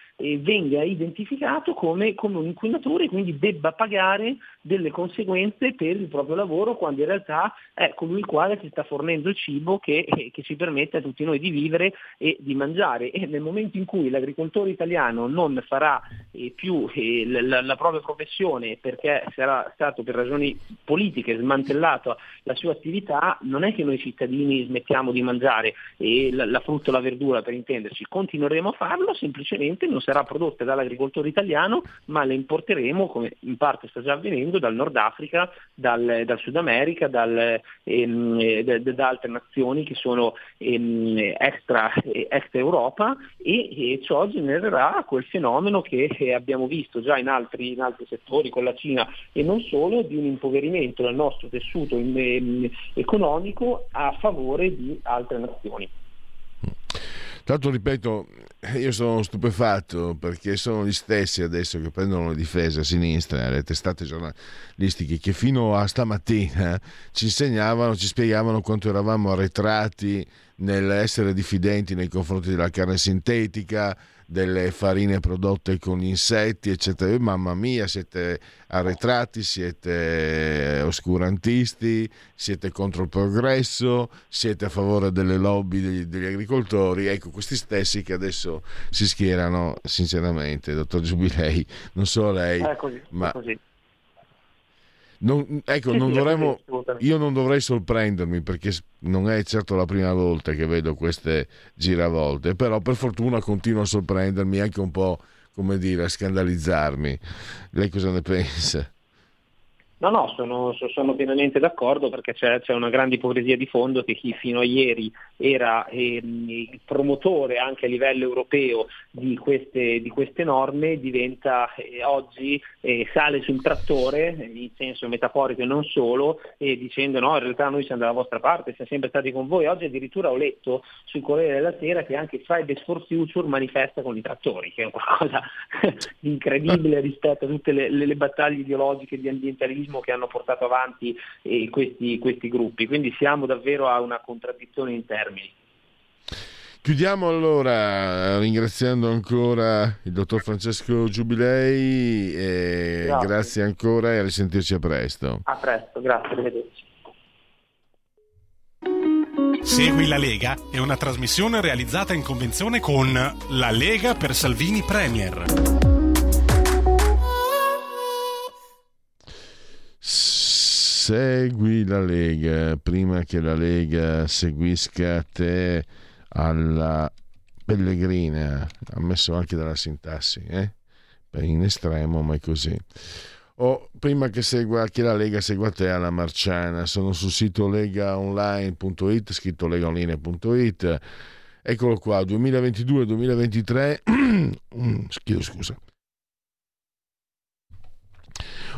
venga identificato come, come, un inquinatore e quindi debba pagare delle conseguenze per il proprio lavoro quando in realtà è colui il quale ci sta fornendo il cibo che, eh, che ci permette a tutti noi di vivere e di mangiare. E nel momento in cui l'agricoltore italiano non farà eh, più eh, la, la, propria professione perché sarà stato per ragioni politiche smantellato la sua attività, non è che noi cittadini smettiamo di mangiare la, la frutta o la verdura per intenderci, continueremo a farlo, semplicemente non sarà prodotta dall'agricoltore italiano, ma le importeremo, come in parte sta già avvenendo, dal Nord Africa, dal, dal Sud America, dal, ehm, da, da, altre nazioni che sono ehm, extra, extra, Europa e, e, ciò genererà quel fenomeno che abbiamo visto già in altri, in altri, settori con la Cina e non solo, di un impoverimento del nostro tessuto in, ehm, economico a favore di altre nazioni. Tanto ripeto, io sono stupefatto perché sono gli stessi adesso che prendono le difese a sinistra, le testate giornalistiche che fino a stamattina ci insegnavano, ci spiegavano quanto eravamo arretrati nell'essere diffidenti nei confronti della carne sintetica, delle farine prodotte con insetti, eccetera. Mamma mia, siete arretrati, siete oscurantisti, siete contro il progresso, siete a favore delle lobby degli, degli agricoltori. Ecco, questi stessi che adesso si schierano, sinceramente, dottor Giubilei, non solo lei, così, ma... Non, ecco, non dovremmo, io non dovrei sorprendermi perché non è certo la prima volta che vedo queste giravolte, però per fortuna continuo a sorprendermi anche un po', come dire, a scandalizzarmi. Lei cosa ne pensa? No, no, sono, sono pienamente d'accordo perché c'è, c'è, una grande ipocrisia di fondo che chi fino a ieri era ehm, il promotore anche a livello europeo di queste, di queste norme diventa eh, oggi eh, sale sul trattore, in senso metaforico e non solo, e dicendo no, in realtà noi siamo dalla vostra parte, siamo sempre stati con voi. Oggi addirittura ho letto sul Corriere della Sera che anche Fridays for Future manifesta con i trattori, che è qualcosa di incredibile rispetto a tutte le, le, le battaglie ideologiche di ambientalismo che hanno portato avanti eh, questi, questi gruppi, quindi siamo davvero a una contraddizione in termini. Chiudiamo allora ringraziando ancora il dottor Francesco Giubilei e grazie. grazie ancora e a risentirci a presto. A presto, grazie, arrivederci. Segui la Lega è una trasmissione realizzata in convenzione con La Lega per Salvini Premier. Segui la Lega prima che la Lega seguisca te alla pellegrina, ammesso anche dalla sintassi, eh? in estremo, ma è così. O prima che, segua, che la Lega segua te alla Marciana, sono sul sito legaonline.it, scritto legaonline.it. Eccolo qua, 2022-2023, chiedo scusa,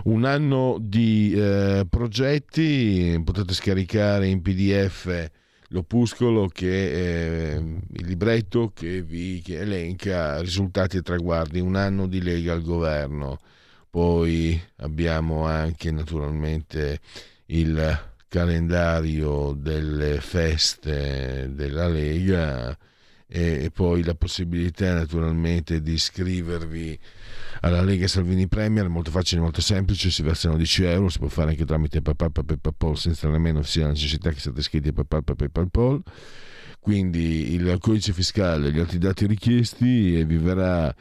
un anno di eh, progetti, potete scaricare in PDF l'opuscolo che eh, il libretto che vi che elenca risultati e traguardi, un anno di Lega al governo. Poi abbiamo anche naturalmente il calendario delle feste della Lega e poi la possibilità naturalmente di iscrivervi alla Lega Salvini Premier, molto facile, molto semplice, si versano 10 euro, si può fare anche tramite PayPal, PayPal, senza nemmeno sia la necessità che siate iscritti a PayPal, PayPal, quindi il codice fiscale, gli altri dati richiesti e vi verrà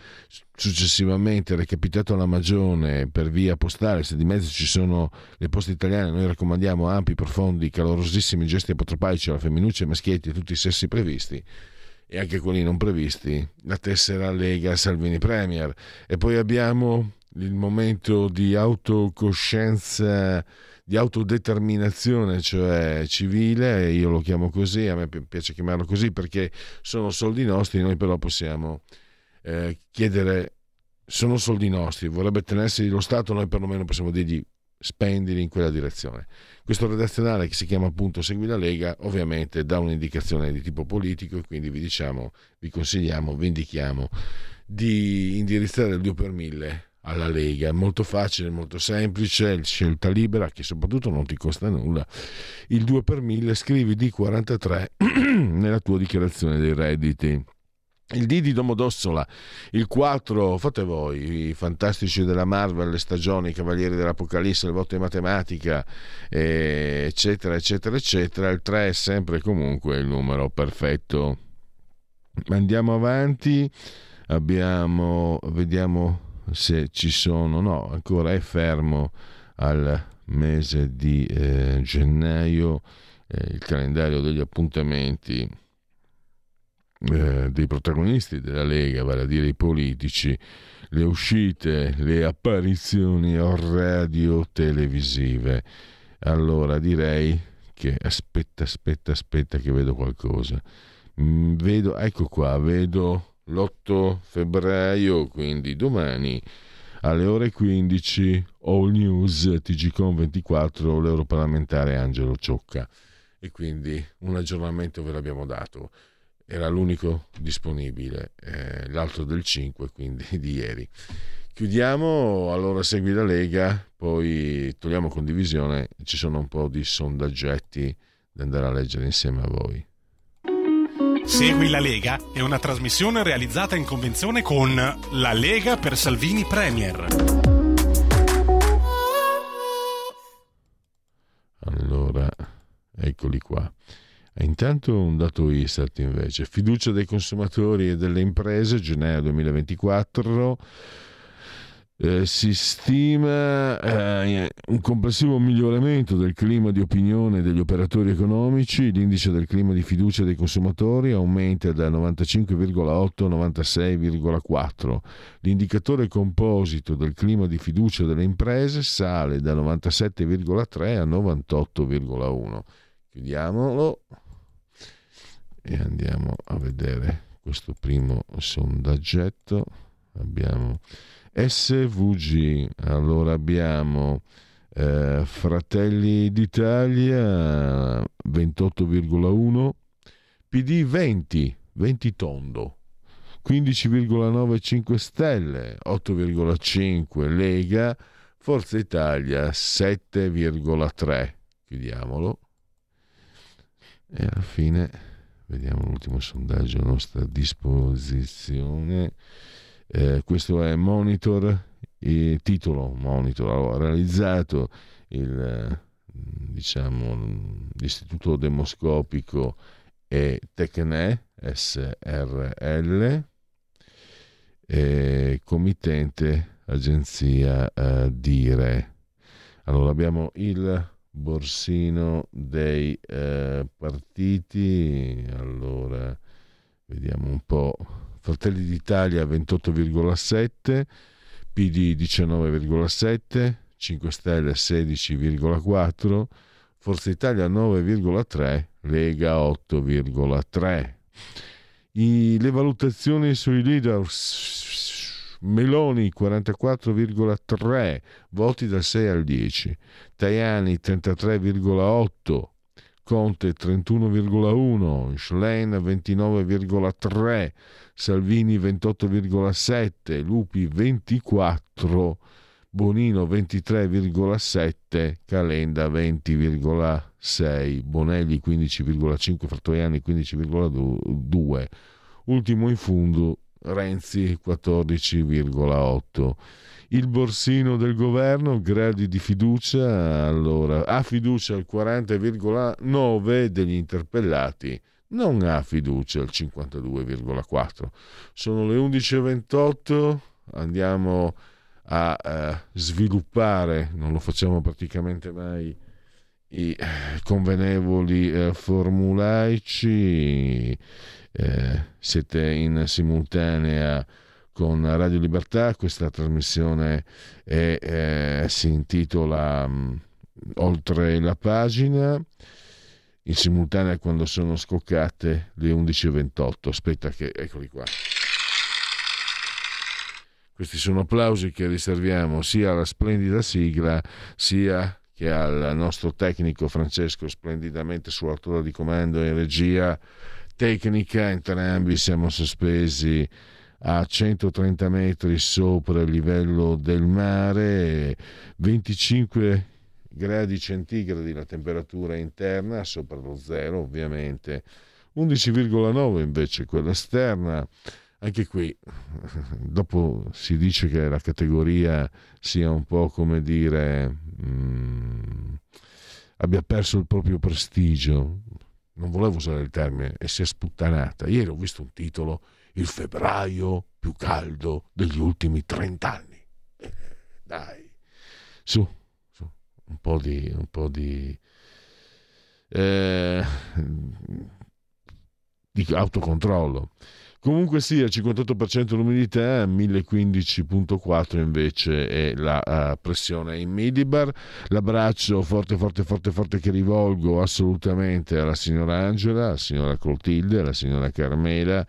successivamente recapitato alla magione per via postale, se di mezzo ci sono le poste italiane, noi raccomandiamo ampi, profondi, calorosissimi gesti apotropaici alla femminuccia, maschietti e tutti i sessi previsti e anche quelli non previsti, la tessera Lega Salvini Premier. E poi abbiamo il momento di autocoscienza, di autodeterminazione, cioè civile, io lo chiamo così, a me piace chiamarlo così perché sono soldi nostri, noi però possiamo eh, chiedere, sono soldi nostri, vorrebbe tenersi lo Stato, noi perlomeno possiamo dirgli spendili in quella direzione. Questo redazionale che si chiama appunto Segui la Lega ovviamente dà un'indicazione di tipo politico e quindi vi diciamo, vi consigliamo, vi indichiamo di indirizzare il 2 per 1000 alla Lega. È molto facile, molto semplice, scelta libera che soprattutto non ti costa nulla. Il 2 per 1000 scrivi D43 nella tua dichiarazione dei redditi il D di Domodossola, il 4 fate voi, i fantastici della Marvel, le stagioni, i cavalieri dell'Apocalisse, le volte di matematica, eh, eccetera, eccetera, eccetera. Il 3 è sempre comunque il numero perfetto. Andiamo avanti, abbiamo, vediamo se ci sono, no, ancora è fermo al mese di eh, gennaio eh, il calendario degli appuntamenti eh, dei protagonisti della Lega, vale a dire i politici, le uscite, le apparizioni radio-televisive. Allora direi che aspetta, aspetta, aspetta che vedo qualcosa. Mm, vedo, ecco qua, vedo l'8 febbraio, quindi domani alle ore 15 All News TGCOM 24 l'europarlamentare Angelo Ciocca e quindi un aggiornamento ve l'abbiamo dato era l'unico disponibile eh, l'altro del 5 quindi di ieri chiudiamo allora segui la Lega poi togliamo condivisione ci sono un po' di sondaggetti da andare a leggere insieme a voi Segui la Lega è una trasmissione realizzata in convenzione con La Lega per Salvini Premier. Allora, eccoli qua. Intanto un dato ISAT invece, fiducia dei consumatori e delle imprese, gennaio 2024 eh, si stima eh, un complessivo miglioramento del clima di opinione degli operatori economici, l'indice del clima di fiducia dei consumatori aumenta da 95,8 a 96,4, l'indicatore composito del clima di fiducia delle imprese sale da 97,3 a 98,1. Chiudiamolo e andiamo a vedere questo primo sondaggetto. Abbiamo SVG, allora abbiamo eh, Fratelli d'Italia 28,1, PD 20, 20 tondo, 15,9 5 Stelle, 8,5 Lega, Forza Italia 7,3. Chiudiamolo. E alla fine vediamo l'ultimo sondaggio a nostra disposizione. Eh, questo è Monitor, il titolo Monitor, allora, realizzato il, diciamo, l'Istituto Demoscopico e Tecne SRL, e committente agenzia eh, Dire. Allora abbiamo il borsino dei eh, partiti, allora vediamo un po' Fratelli d'Italia 28,7, PD 19,7, 5 Stelle 16,4, Forza Italia 9,3, Lega 8,3. I, le valutazioni sui leader Meloni 44,3 voti dal 6 al 10 Tajani 33,8 Conte 31,1 Schlein 29,3 Salvini 28,7, Lupi 24, Bonino 23,7, Calenda 20,6, Bonelli 15,5, Fattoriani 15,2, ultimo in fondo Renzi 14,8. Il borsino del governo, gradi di fiducia, allora ha fiducia il 40,9 degli interpellati non ha fiducia al 52,4. Sono le 11.28, andiamo a eh, sviluppare, non lo facciamo praticamente mai, i convenevoli eh, formulaici. Eh, siete in simultanea con Radio Libertà, questa trasmissione è, eh, si intitola um, Oltre la pagina in simultanea quando sono scoccate le 11.28. Aspetta che eccoli qua. Questi sono applausi che riserviamo sia alla splendida sigla sia che al nostro tecnico Francesco splendidamente sull'altura di comando e regia tecnica. Entrambi siamo sospesi a 130 metri sopra il livello del mare, 25 gradi centigradi la temperatura interna, sopra lo zero ovviamente, 11,9 invece quella esterna. Anche qui, dopo si dice che la categoria sia un po' come dire, mh, mm, abbia perso il proprio prestigio. Non volevo usare il termine e si è sputtanata. Ieri ho visto un titolo, Il febbraio più caldo degli ultimi 30 anni. Dai, su, un po' di, un po di, eh, di autocontrollo. Comunque sia, 58% l'umidità, 1015.4 invece è la uh, pressione in millibar. L'abbraccio forte, forte, forte, forte che rivolgo assolutamente alla signora Angela, alla signora Clotilde, alla signora Carmela.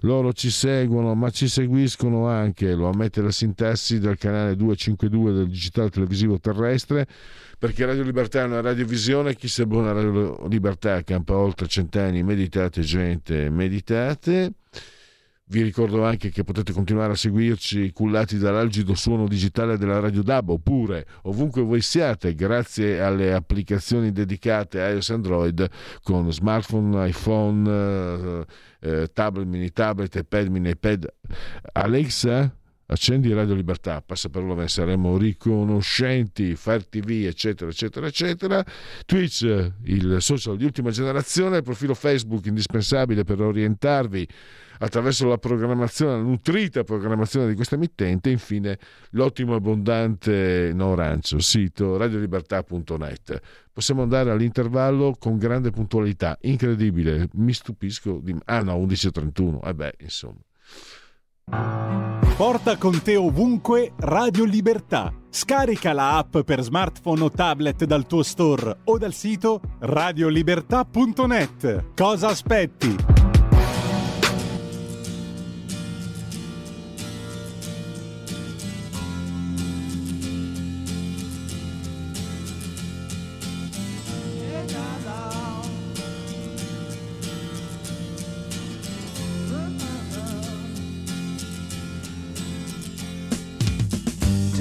Loro ci seguono, ma ci seguiscono anche, lo ammette la sintassi del canale 252 del digitale televisivo terrestre perché Radio Libertà è una radiovisione, chi si abbona a Radio Libertà campa oltre cent'anni, meditate gente, meditate. Vi ricordo anche che potete continuare a seguirci cullati dall'algido suono digitale della Radio DAB oppure ovunque voi siate grazie alle applicazioni dedicate a iOS Android con smartphone, iPhone, eh, eh, tablet, mini tablet, iPad, mini iPad. Alexa, accendi Radio Libertà, passa per loro saremo riconoscenti, Fire TV, eccetera, eccetera, eccetera. Twitch, il social di ultima generazione, il profilo Facebook indispensabile per orientarvi attraverso la programmazione, la nutrita programmazione di questa emittente, infine l'ottimo e abbondante no rancio, sito radiolibertà.net. Possiamo andare all'intervallo con grande puntualità, incredibile, mi stupisco di... Ah no, 11.31, eh beh, insomma. Porta con te ovunque Radio Libertà. Scarica la app per smartphone o tablet dal tuo store o dal sito radiolibertà.net. Cosa aspetti?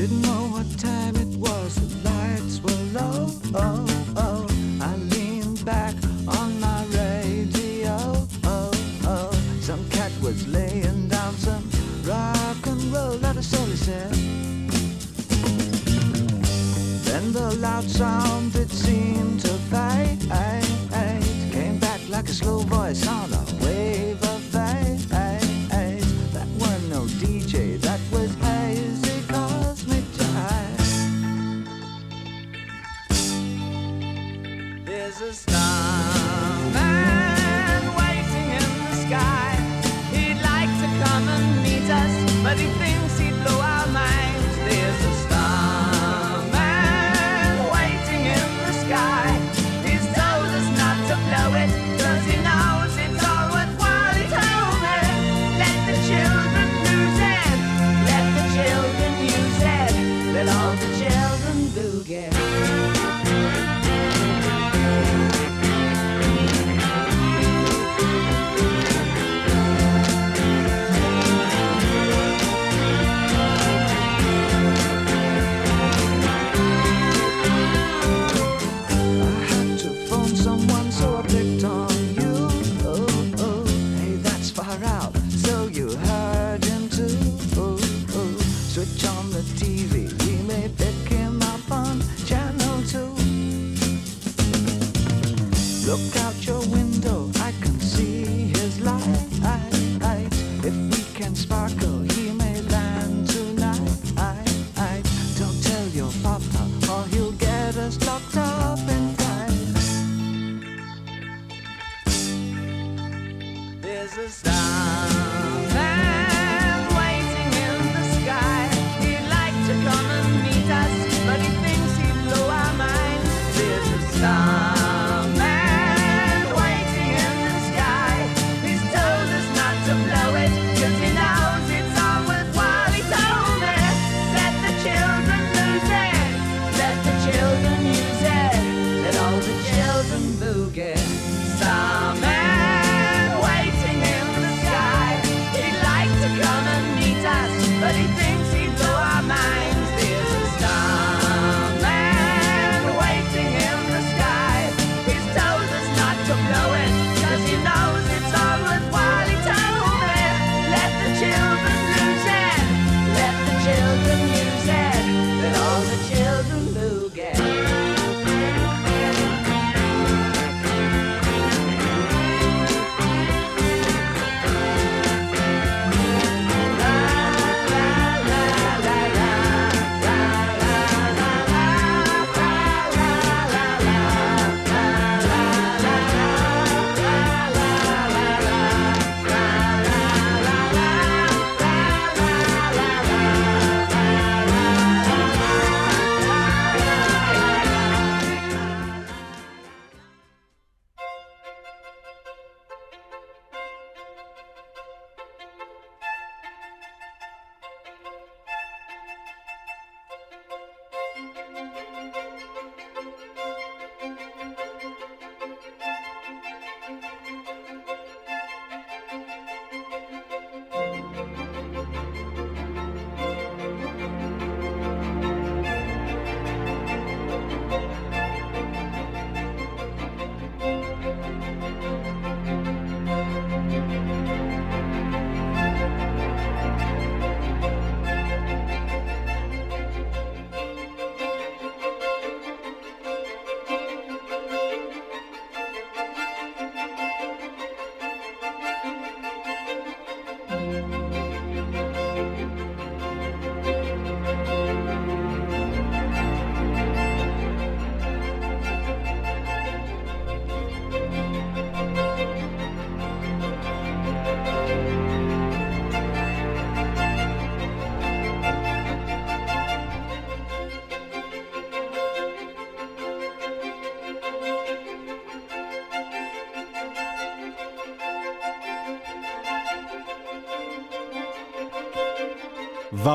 didn't know what time.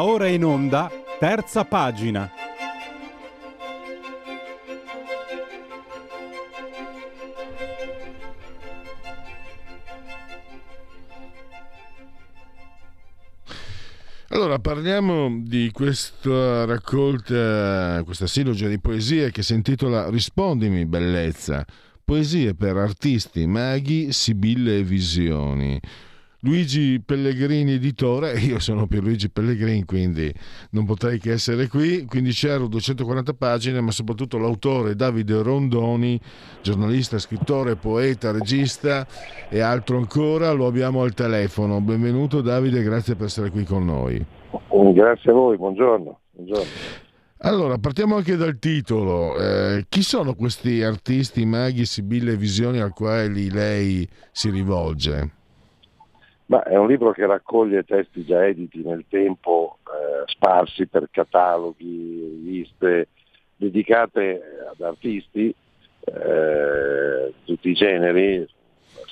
Ora in onda, terza pagina. Allora, parliamo di questa raccolta, questa silogia di poesie che si intitola Rispondimi, bellezza. Poesie per artisti, maghi, sibille e visioni. Luigi Pellegrini editore, io sono Pierluigi Pellegrini quindi non potrei che essere qui, 15 euro, 240 pagine, ma soprattutto l'autore Davide Rondoni, giornalista, scrittore, poeta, regista e altro ancora, lo abbiamo al telefono. Benvenuto Davide, grazie per essere qui con noi. Grazie a voi, buongiorno. buongiorno. Allora, partiamo anche dal titolo. Eh, chi sono questi artisti, maghi, sibille e visioni al quali lei si rivolge? Ma è un libro che raccoglie testi già editi nel tempo, eh, sparsi per cataloghi, liste dedicate ad artisti, eh, tutti i generi,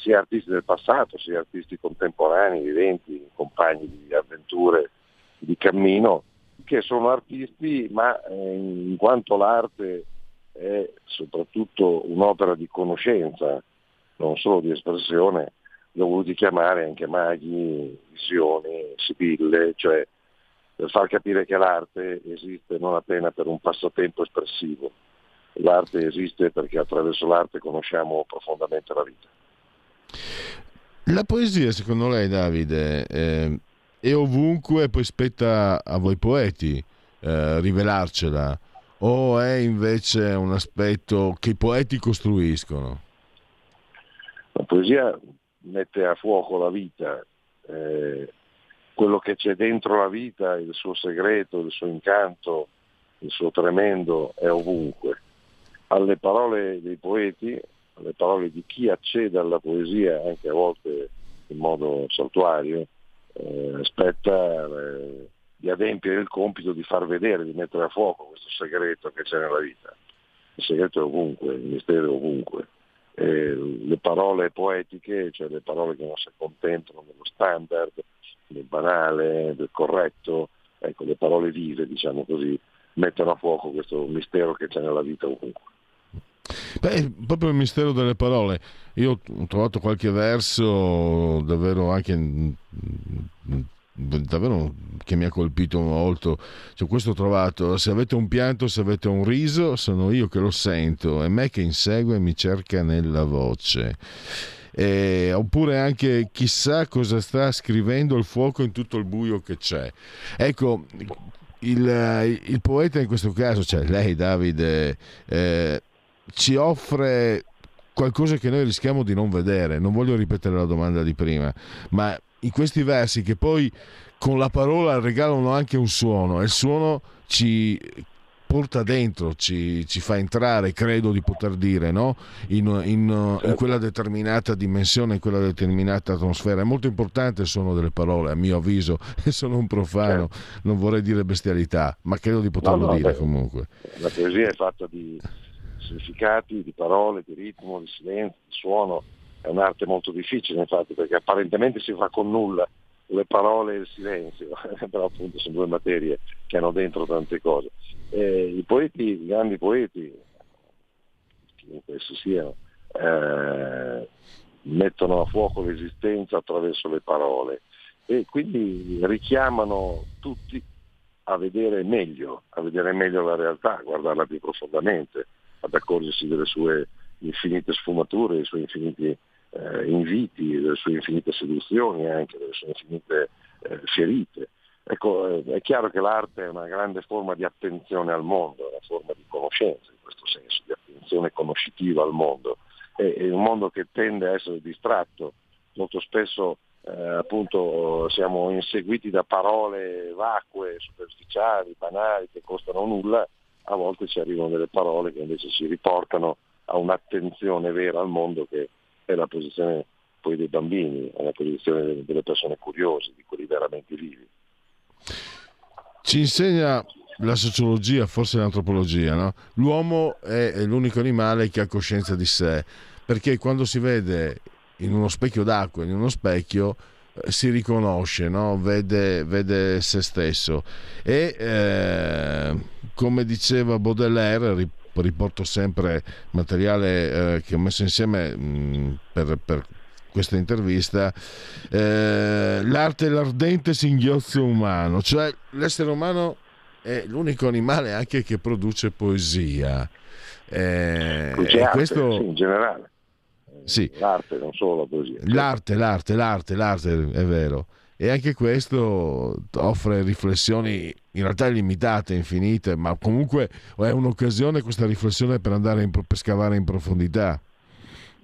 sia artisti del passato, sia artisti contemporanei, viventi, compagni di avventure, di cammino, che sono artisti, ma eh, in quanto l'arte è soprattutto un'opera di conoscenza, non solo di espressione, voluti chiamare anche maghi, visioni, sibille, cioè per far capire che l'arte esiste non appena per un passatempo espressivo, l'arte esiste perché attraverso l'arte conosciamo profondamente la vita. La poesia, secondo lei, Davide, eh, è ovunque poi spetta a voi poeti eh, rivelarcela, o è invece un aspetto che i poeti costruiscono? La poesia mette a fuoco la vita, eh, quello che c'è dentro la vita, il suo segreto, il suo incanto, il suo tremendo è ovunque. Alle parole dei poeti, alle parole di chi accede alla poesia, anche a volte in modo saltuario, eh, aspetta eh, di adempiere il compito di far vedere, di mettere a fuoco questo segreto che c'è nella vita. Il segreto è ovunque, il mistero è ovunque eh, le parole poetiche, cioè le parole che non si accontentano dello standard, del banale, del corretto, ecco, le parole vive, diciamo così, mettono a fuoco questo mistero che c'è nella vita ovunque. Beh, proprio il mistero delle parole. Io ho trovato qualche verso davvero anche davvero che mi ha colpito molto. Cioè, questo ho trovato, se avete un pianto, se avete un riso, sono io che lo sento, è me che insegue e mi cerca nella voce. Eh, oppure anche chissà cosa sta scrivendo il fuoco in tutto il buio che c'è. Ecco, il, il poeta in questo caso, cioè lei Davide, eh, ci offre qualcosa che noi rischiamo di non vedere. Non voglio ripetere la domanda di prima, ma in questi versi che poi con la parola regalano anche un suono e il suono ci porta dentro, ci, ci fa entrare, credo di poter dire, no? in, in, in, quella determinata dimensione, in quella determinata atmosfera. È molto importante il suono delle parole, a mio avviso, e sono un profano, non vorrei dire bestialità, ma credo di poterlo no, no, dire beh, comunque. La poesia è fatta di significati, di parole, di ritmo, di silenzio, di suono è un'arte molto difficile infatti perché apparentemente si fa con nulla le parole e il silenzio, però appunto sono due materie che hanno dentro tante cose. Eh, I poeti, i grandi poeti, chiunque essi siano, eh, mettono a fuoco l'esistenza attraverso le parole e quindi richiamano tutti a vedere meglio, a vedere meglio la realtà, a guardarla più profondamente, ad accorgersi delle sue infinite sfumature, dei suoi infiniti eh, inviti, delle sue infinite seduzioni, anche delle sue infinite eh, ferite. Ecco, eh, è chiaro che l'arte è una grande forma di attenzione al mondo, è una forma di conoscenza in questo senso, di attenzione conoscitiva al mondo. È, è un mondo che tende a essere distratto, molto spesso eh, appunto siamo inseguiti da parole vacue, superficiali, banali, che costano nulla, a volte ci arrivano delle parole che invece ci riportano a un'attenzione vera al mondo che è la posizione poi dei bambini, è la posizione delle persone curiose, di quelli veramente vivi. Ci insegna la sociologia, forse l'antropologia, no? l'uomo è l'unico animale che ha coscienza di sé, perché quando si vede in uno specchio d'acqua, in uno specchio, si riconosce, no? vede, vede, se stesso. E eh, come diceva Baudelaire, riporto sempre materiale eh, che ho messo insieme mh, per, per, questa intervista, eh, l'arte è l'ardente singhiozzo umano, cioè l'essere umano è l'unico animale anche che produce poesia. Eh, arte, questo... sì, in generale. Sì. L'arte, non solo la poesia. L'arte, l'arte, l'arte, l'arte, è vero. E anche questo offre riflessioni in realtà illimitate, infinite, ma comunque è un'occasione questa riflessione per andare in, per scavare in profondità.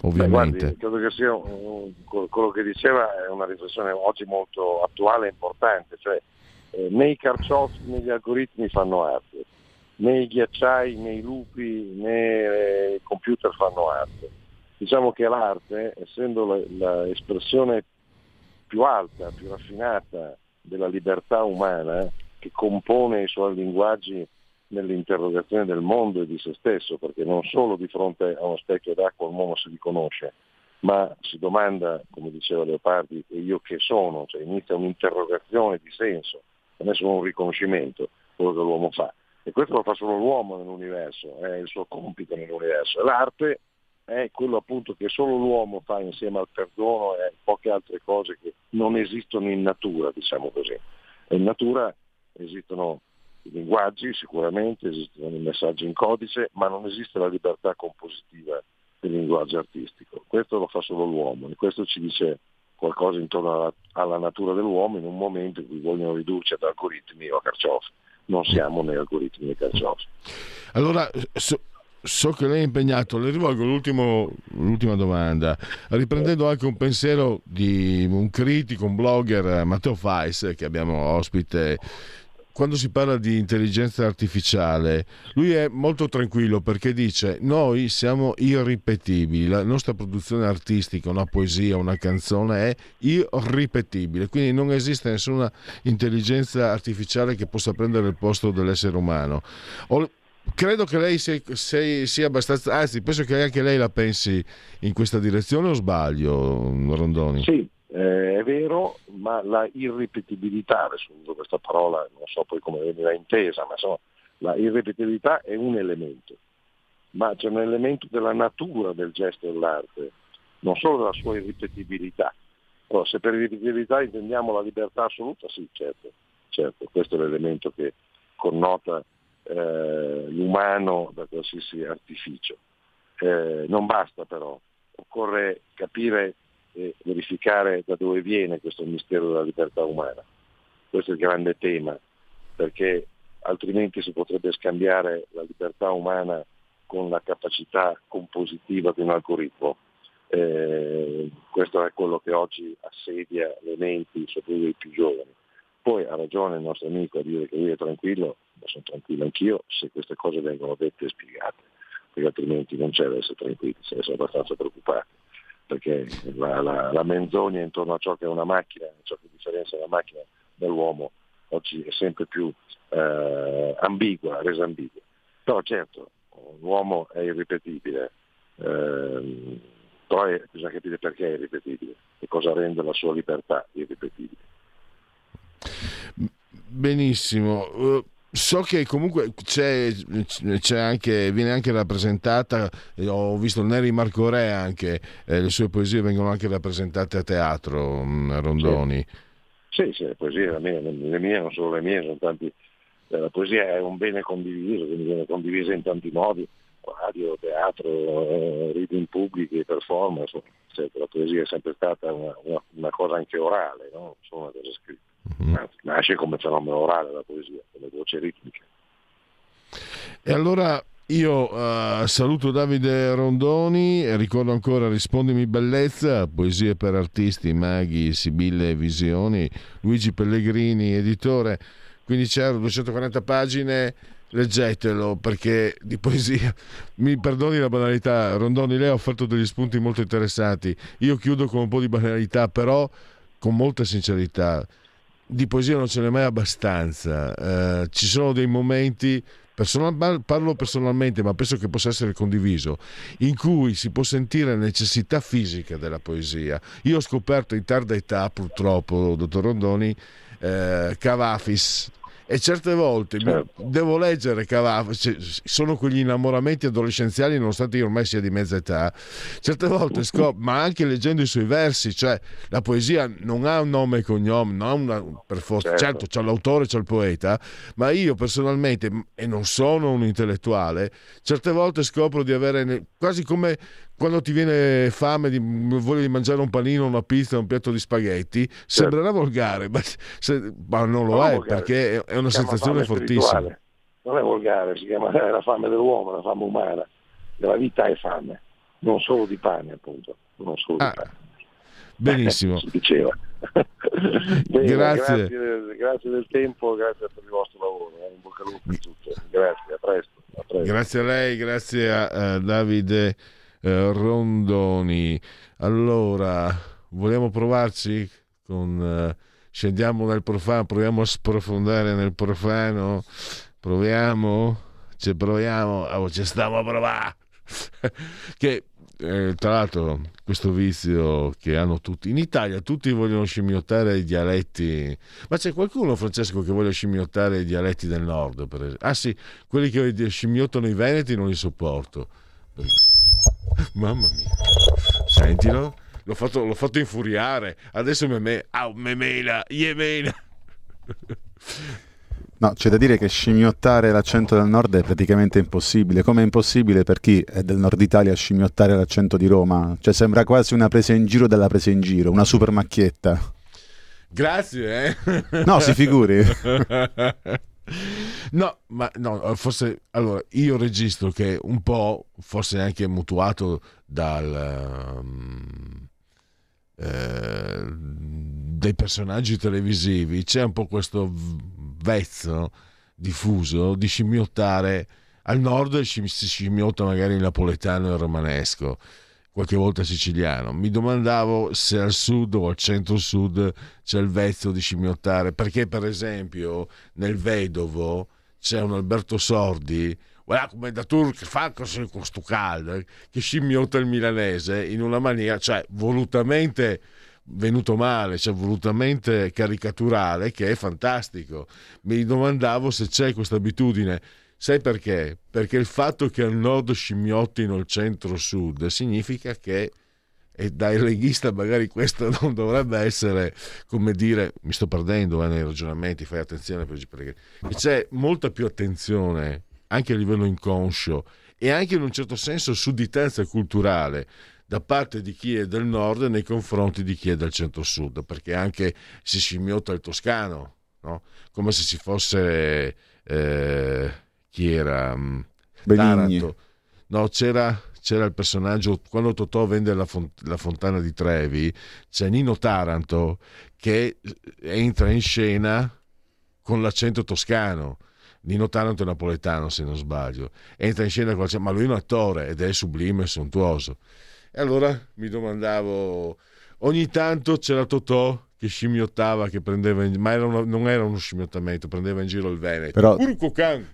Ovviamente. Beh, guardi, credo che sia un, quello che diceva è una riflessione oggi molto attuale e importante, cioè eh, né i carciofi né gli algoritmi fanno arte, né i ghiacciai né i lupi né eh, i computer fanno arte. Diciamo che l'arte, essendo l'espressione più alta, più raffinata della libertà umana che compone i suoi linguaggi nell'interrogazione del mondo e di se stesso, perché non solo di fronte a uno specchio d'acqua l'uomo si riconosce, ma si domanda, come diceva Leopardi, e io che sono, cioè inizia un'interrogazione di senso, non è solo un riconoscimento quello che l'uomo fa. E questo lo fa solo l'uomo nell'universo, è il suo compito nell'universo. L'arte è quello appunto che solo l'uomo fa insieme al perdono e poche altre cose che non esistono in natura, diciamo così. in natura esistono i linguaggi sicuramente, esistono i messaggi in codice, ma non esiste la libertà compositiva del linguaggio artistico. Questo lo fa solo l'uomo e questo ci dice qualcosa intorno alla, alla natura dell'uomo in un momento in cui vogliono ridurci ad algoritmi o a carciofi. Non siamo né algoritmi né carciofi. Allora, so so che lei è impegnato, le rivolgo l'ultima domanda, riprendendo anche un pensiero di un critico, un blogger, Matteo Fais, che abbiamo ospite. Quando si parla di intelligenza artificiale, lui è molto tranquillo perché dice noi siamo irripetibili, la nostra produzione artistica, una poesia, una canzone è irripetibile, quindi non esiste nessuna intelligenza artificiale che possa prendere il posto dell'essere umano credo che lei sia, sia, abbastanza, anzi penso che anche lei la pensi in questa direzione o sbaglio, Rondoni? Sì, eh, è vero, ma la irripetibilità, adesso uso questa parola, non so poi come venirà intesa, ma insomma la irripetibilità è un elemento, ma c'è un elemento della natura del gesto dell'arte, non solo della sua irripetibilità. Però se per irripetibilità intendiamo la libertà assoluta, sì, certo, certo, questo è l'elemento che connota eh, l'umano da qualsiasi artificio. Eh, non basta però, occorre capire e verificare da dove viene questo mistero della libertà umana. Questo è il grande tema, perché altrimenti si potrebbe scambiare la libertà umana con la capacità compositiva di un algoritmo. Eh, questo è quello che oggi assedia le menti, soprattutto dei più giovani. Poi ha ragione il nostro amico a dire che lui è tranquillo, ma sono tranquillo anch'io se queste cose vengono dette e spiegate, perché altrimenti non c'è da essere tranquilli, c'è da essere abbastanza preoccupati, perché la, la, la, menzogna intorno a ciò che è una macchina, ciò che differenzia la macchina dall'uomo, oggi è sempre più eh, ambigua, resa ambigua. Però certo, l'uomo è irripetibile, eh, però è, bisogna capire perché è irripetibile e cosa rende la sua libertà irripetibile. Benissimo. Uh, so che comunque c'è, c'è anche, viene anche rappresentata, eh, ho visto Neri Marco Re anche, eh, le sue poesie vengono anche rappresentate a teatro, mm, Rondoni. Sì, sì, le poesie, le mie, le mie, non solo le mie, sono tanti, eh, la poesia è un bene condiviso, quindi viene condivisa in tanti modi, radio, teatro, eh, reading pubblici, performance, eccetera. la poesia è sempre stata una, una, una cosa anche orale, no? non solo una cosa scritta. Mm-hmm. Nasce come fenomeno orale la poesia, come voce ritmica. E allora io uh, saluto Davide Rondoni ricordo ancora Rispondimi Bellezza, poesie per artisti, maghi, sibille e visioni, Luigi Pellegrini, editore, 15 euro, 240 pagine, leggetelo perché di poesia, mi perdoni la banalità, Rondoni, lei ha offerto degli spunti molto interessanti, io chiudo con un po' di banalità, però con molta sincerità di poesia non ce n'è mai abbastanza. Eh, ci sono dei momenti personal, parlo personalmente, ma penso che possa essere condiviso, in cui si può sentire la necessità fisica della poesia. Io ho scoperto in tarda età, purtroppo, dottor Rondoni, eh, Cavafis, e certe volte certo. devo leggere Cavafis, cioè, sono quegli innamoramenti adolescenziali nonostante io ormai sia di mezza età, certe volte scopro, ma anche leggendo i suoi versi, cioè la poesia non ha un nome e cognome, non ha una, per forza, certo. certo c'è l'autore, c'è il poeta, ma io personalmente, e non sono un intellettuale, certe volte scopro di avere quasi come quando ti viene fame, di, voglia di mangiare un panino, una pizza, un piatto di spaghetti, certo. sembrerà volgare, ma, se, ma non lo non è volgare. perché è una sensazione fortissima. Non è volgare, si chiama la fame dell'uomo, la fame umana. Della vita è fame, non solo di pane, appunto. Non solo ah, di pane. Benissimo. si diceva. Bene, grazie. grazie. grazie. del tempo, grazie per il vostro lavoro. Eh. In bocca al lupo per tutto. Grazie, a presto, a presto. Grazie a lei, grazie a, a Davide. Eh, Rondoni. Allora, vogliamo provarci? Con... Eh, scendiamo nel profano, proviamo a sprofondare nel profano, proviamo, ci proviamo, oh, ci stiamo a provare. che eh, tra l'altro questo vizio che hanno tutti in Italia tutti vogliono scimmiottare i dialetti. Ma c'è qualcuno Francesco che vuole scimmiottare i dialetti del nord per ah sì quelli che scimmiottano i veneti non li sopporto Mamma mia. Sentilo. L'ho fatto, l'ho fatto infuriare. Adesso me, me, oh, me mela, yemena. No, c'è da dire che scimmiottare l'accento del nord è praticamente impossibile, come è impossibile per chi è del nord Italia scimmiottare l'accento di Roma. Cioè sembra quasi una presa in giro della presa in giro, una super macchietta. Grazie, eh? No, si figuri. No, ma no, forse allora io registro che un po', forse anche mutuato dal, um, eh, dai personaggi televisivi, c'è un po' questo vezzo diffuso di scimmiottare al nord si scimmiotta magari il napoletano e il romanesco qualche volta siciliano. Mi domandavo se al sud o al centro-sud c'è il vezzo di scimmiottare, perché per esempio nel Vedovo c'è un Alberto Sordi, guarda come da turco fa così con sto caldo, che scimmiotta il milanese in una maniera, cioè volutamente venuto male, cioè volutamente caricaturale, che è fantastico. Mi domandavo se c'è questa abitudine Sai perché? Perché il fatto che al nord scimmiottino il centro-sud significa che e dai leghista magari questo non dovrebbe essere come dire mi sto perdendo eh, nei ragionamenti fai attenzione perché c'è molta più attenzione anche a livello inconscio e anche in un certo senso sudditanza culturale da parte di chi è del nord nei confronti di chi è del centro-sud perché anche si scimmiotta il toscano no? come se si fosse eh, chi era mm, Taranto. No, c'era, c'era, il personaggio quando Totò vende la, font- la, fontana di Trevi, c'è Nino Taranto che entra in scena con l'accento toscano. Nino Taranto è napoletano, se non sbaglio. Entra in scena con l'accento, ma lui è un attore ed è sublime e sontuoso. E allora mi domandavo, ogni tanto c'era Totò che scimmiottava, che prendeva in, ma era una, non era uno scimmiottamento, prendeva in giro il Veneto. Però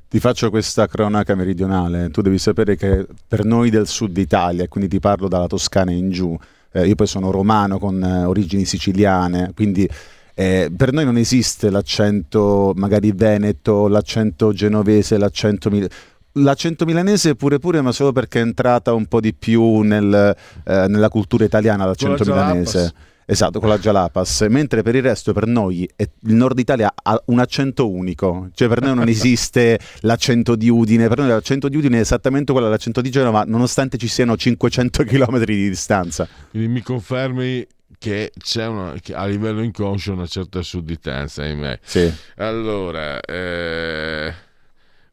ti faccio questa cronaca meridionale, tu devi sapere che per noi del sud Italia, quindi ti parlo dalla Toscana in giù, eh, io poi sono romano con eh, origini siciliane, quindi eh, per noi non esiste l'accento magari veneto, l'accento genovese, l'accento... Mil- l'accento milanese pure pure, ma solo perché è entrata un po' di più nel, eh, nella cultura italiana l'accento milanese. Esatto, con la Jalapas, mentre per il resto per noi il nord Italia ha un accento unico, cioè per noi non esiste l'accento di Udine, per noi l'accento di Udine è esattamente quello dell'accento di Genova, nonostante ci siano 500 km di distanza. Quindi mi confermi che c'è una, che a livello inconscio una certa sudditanza in me. Sì. Allora, eh,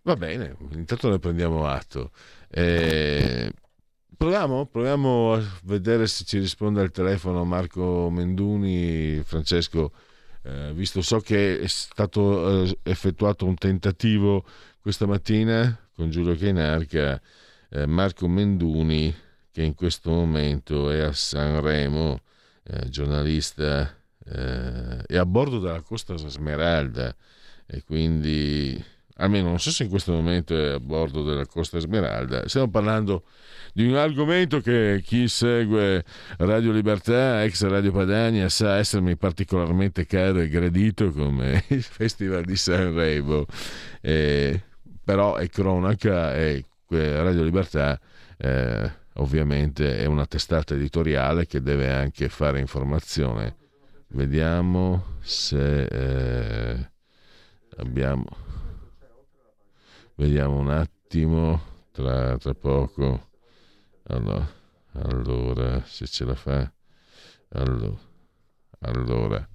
va bene, intanto ne prendiamo atto. Eh, Proviamo, proviamo a vedere se ci risponde al telefono Marco Menduni, Francesco, eh, visto so che è stato eh, effettuato un tentativo questa mattina con Giulio Cainarca, eh, Marco Menduni che in questo momento è a Sanremo, eh, giornalista, è eh, a bordo della Costa Smeralda. E quindi almeno non so se in questo momento è a bordo della Costa Smeralda, stiamo parlando di un argomento che chi segue Radio Libertà, ex Radio Padania, sa essermi particolarmente caro e gradito come il Festival di Sanremo. Eh, però è cronaca e Radio Libertà eh, ovviamente è una testata editoriale che deve anche fare informazione. Vediamo se eh, abbiamo... Vediamo un attimo, tra, tra poco. Allora, allora, se ce la fa. Allora, allora.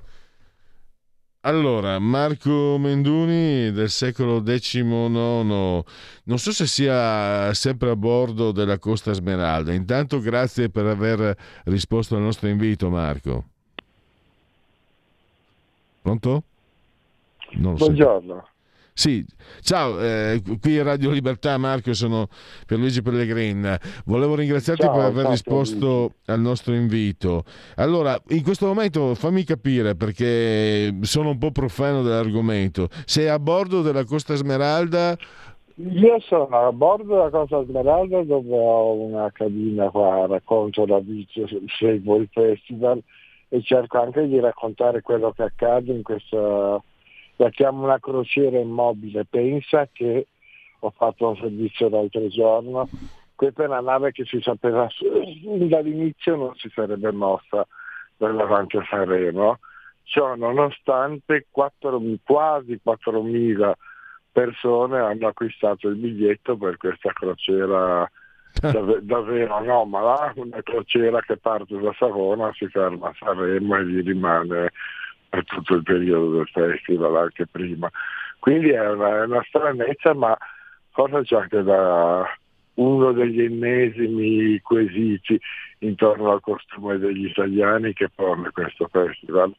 Allora, Marco Menduni del secolo XIX, non so se sia sempre a bordo della Costa Smeralda. Intanto grazie per aver risposto al nostro invito, Marco. Pronto? Buongiorno. Sì, ciao, eh, qui Radio Libertà, Marco, sono Pierluigi Pellegrin. Volevo ringraziarti ciao, per aver risposto al nostro invito. Allora, in questo momento fammi capire, perché sono un po' profano dell'argomento, sei a bordo della Costa Smeralda io sono a bordo della Costa Smeralda dove ho una cabina qua, racconto la bici, seguo il festival e cerco anche di raccontare quello che accade in questa la chiamo una crociera immobile, pensa che ho fatto un servizio l'altro giorno, questa è una nave che si sapeva dall'inizio non si sarebbe mossa per davanti a Sanremo, ciò nonostante 4, quasi 4.000 persone hanno acquistato il biglietto per questa crociera davvero anomala, una crociera che parte da Savona, si ferma a Sanremo e vi rimane per tutto il periodo del festival, anche prima. Quindi è una, è una stranezza, ma forse c'è anche da uno degli ennesimi quesiti intorno al costume degli italiani che pone questo festival.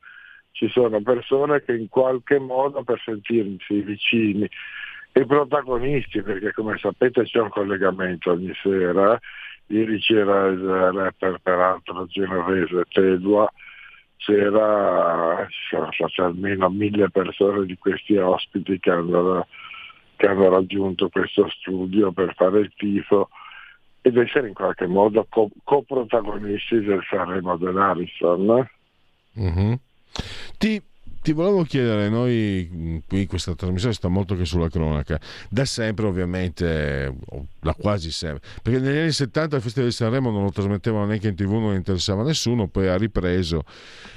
Ci sono persone che in qualche modo per sentirsi vicini e protagonisti, perché come sapete c'è un collegamento ogni sera, ieri c'era il rapper peraltro genovese Tedua, state almeno mille persone di questi ospiti che hanno, che hanno raggiunto questo studio per fare il tifo ed essere in qualche modo co- coprotagonisti del Sanremo dell'Arison. Mm-hmm. Ti ti volevo chiedere, noi qui questa trasmissione sta molto che sulla cronaca, da sempre ovviamente, da quasi sempre, perché negli anni 70 il Festival di Sanremo non lo trasmettevano neanche in tv, non interessava nessuno, poi ha ripreso.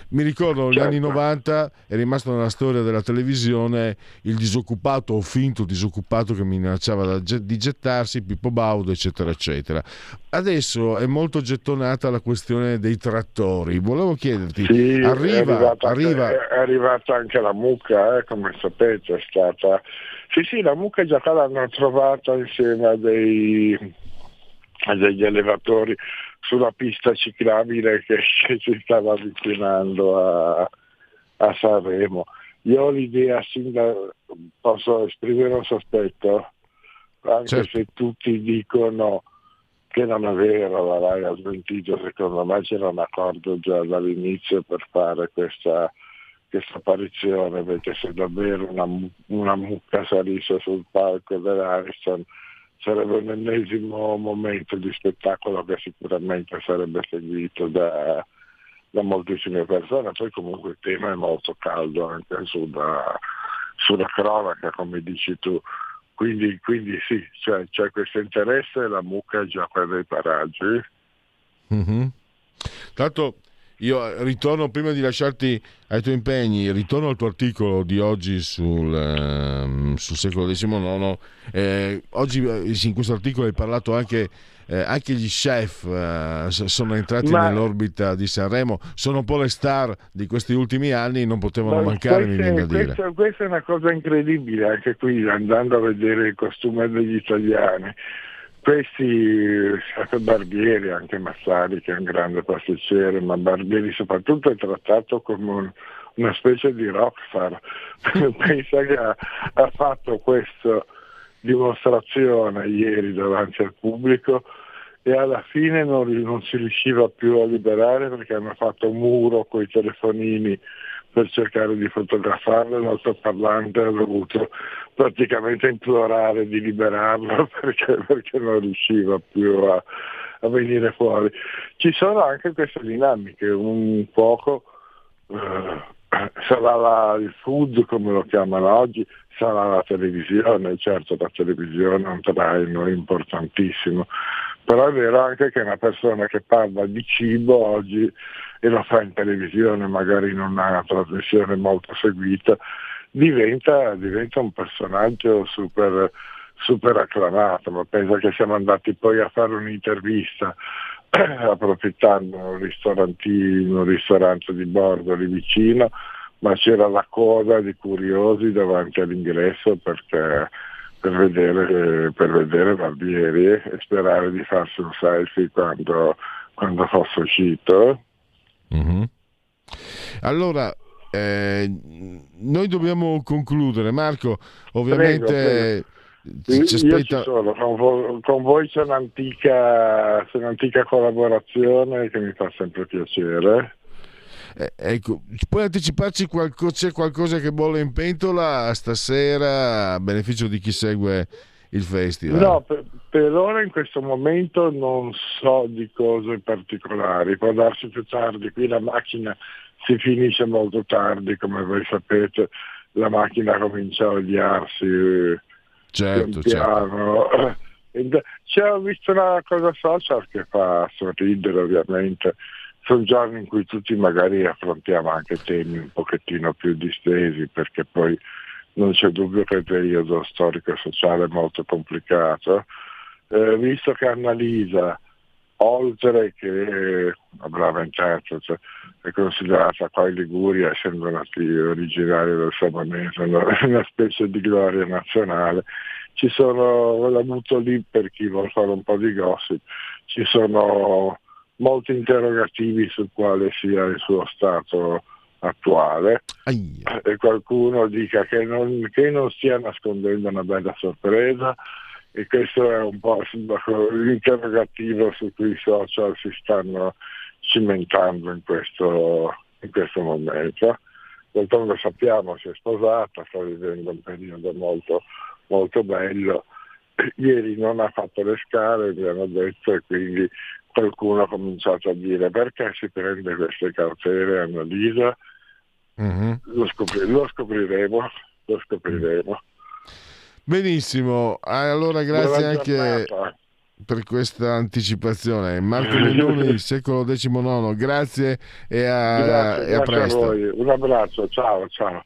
Mi ricordo negli certo. anni 90 è rimasto nella storia della televisione il disoccupato o finto disoccupato che minacciava di gettarsi, Pippo Baudo, eccetera, eccetera. Adesso è molto gettonata la questione dei trattori. Volevo chiederti, sì, arriva, è arriva... Arrivata anche la mucca, eh, come sapete, è stata... Sì, sì, la mucca già l'hanno trovata insieme a dei degli allevatori sulla pista ciclabile che, che si stava avvicinando a, a, Sanremo. Io ho l'idea, da, posso esprimere un sospetto, anche certo. se tutti dicono che non è vero, la RAI ha smentito, secondo me c'era un accordo già dall'inizio per fare questa, questa apparizione, perché se davvero una, una mucca salisse sul palco dell'Ariston sarebbe un ennesimo momento di spettacolo che sicuramente sarebbe seguito da, da moltissime persone, poi comunque il tema è molto caldo anche sulla, sulla cronaca, come dici tu. Quindi, quindi sì, cioè, c'è questo interesse la mucca è già per dei paraggi. Mm-hmm. Tanto io ritorno, prima di lasciarti ai tuoi impegni, ritorno al tuo articolo di oggi sul, eh, sul secolo XIX. Eh, oggi eh, in questo articolo hai parlato anche, eh, anche gli chef eh, sono entrati Ma... nell'orbita di Sanremo, sono un po' le star di questi ultimi anni, non potevano Ma mancare, queste, mi viene da dire. Questa, questa è una cosa incredibile, anche qui andando a vedere il costume degli italiani questi Barbieri, anche Massari che è un grande pasticcere, ma Barbieri soprattutto è trattato come un, una specie di rockstar. Pensa che ha, ha fatto questa dimostrazione ieri davanti al pubblico e alla fine non, non si riusciva più a liberare perché hanno fatto un muro con i telefonini per cercare di fotografarlo, l'altoparlante ha dovuto praticamente implorare di liberarlo perché, perché non riusciva più a, a, venire fuori. Ci sono anche queste dinamiche, un poco eh, sarà la, il food come lo chiamano oggi, sarà la televisione, certo la televisione è un traino importantissimo, però è vero anche che una persona che parla di cibo oggi e lo fa in televisione, magari in una trasmissione molto seguita, diventa, diventa un personaggio super, super acclamato, ma penso che siamo andati poi a fare un'intervista approfittando ristorantino, un ristorante di bordo lì vicino, ma c'era la coda di curiosi davanti all'ingresso perché, per, vedere, per vedere Barbieri e sperare di farsi un selfie quando, quando fosse uscito. Mm-hmm. Allora, eh, noi dobbiamo concludere. Marco, ovviamente... Prego, prego. Ci aspetta... Io ci sono, con voi, con voi c'è, un'antica, c'è un'antica collaborazione che mi fa sempre piacere. Eh, ecco, puoi anticiparci qualcosa, c'è qualcosa che bolle in pentola stasera a beneficio di chi segue il festival? No, per, per, ora in questo momento non so di cose particolari, può darsi più tardi, qui la macchina si finisce molto tardi, come voi sapete, la macchina comincia a odiarsi certo, piano certo. C'è visto una cosa social che fa sorridere ovviamente, sono giorni in cui tutti magari affrontiamo anche temi un pochettino più distesi perché poi non c'è dubbio che il periodo storico e sociale è molto complicato. Eh, visto che Annalisa, oltre che una brava interprete, è considerata qua in Liguria, essendo originaria del Samonese, una specie di gloria nazionale, ci sono, l'ho avuto lì per chi vuole fare un po' di gossip, ci sono molti interrogativi su quale sia il suo stato attuale Aia. e qualcuno dica che non, che non stia nascondendo una bella sorpresa e questo è un po' l'interrogativo su cui i social si stanno cimentando in questo, in questo momento. D'altronde sappiamo si è sposata, sta vivendo un periodo molto, molto bello. Ieri non ha fatto le scale, mi hanno detto, e quindi qualcuno ha cominciato a dire perché si prende queste cautele Annalisa, mm-hmm. lo, scopri- lo, scopriremo, lo scopriremo. Benissimo, allora grazie anche per questa anticipazione. Marco Mennoni, secolo XIX, grazie e a, grazie, e a presto. A Un abbraccio, ciao, ciao.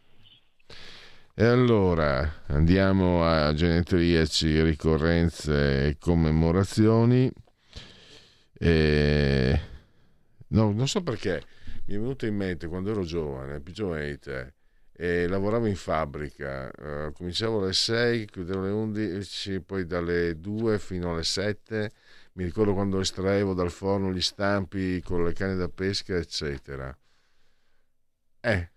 E allora andiamo a genetriaci, ricorrenze e commemorazioni. E... No, non so perché mi è venuto in mente quando ero giovane, più giovane di te, e lavoravo in fabbrica. Uh, cominciavo alle 6, chiudevo alle 11, poi dalle 2 fino alle 7. Mi ricordo quando estraevo dal forno gli stampi con le canne da pesca, eccetera. Eh,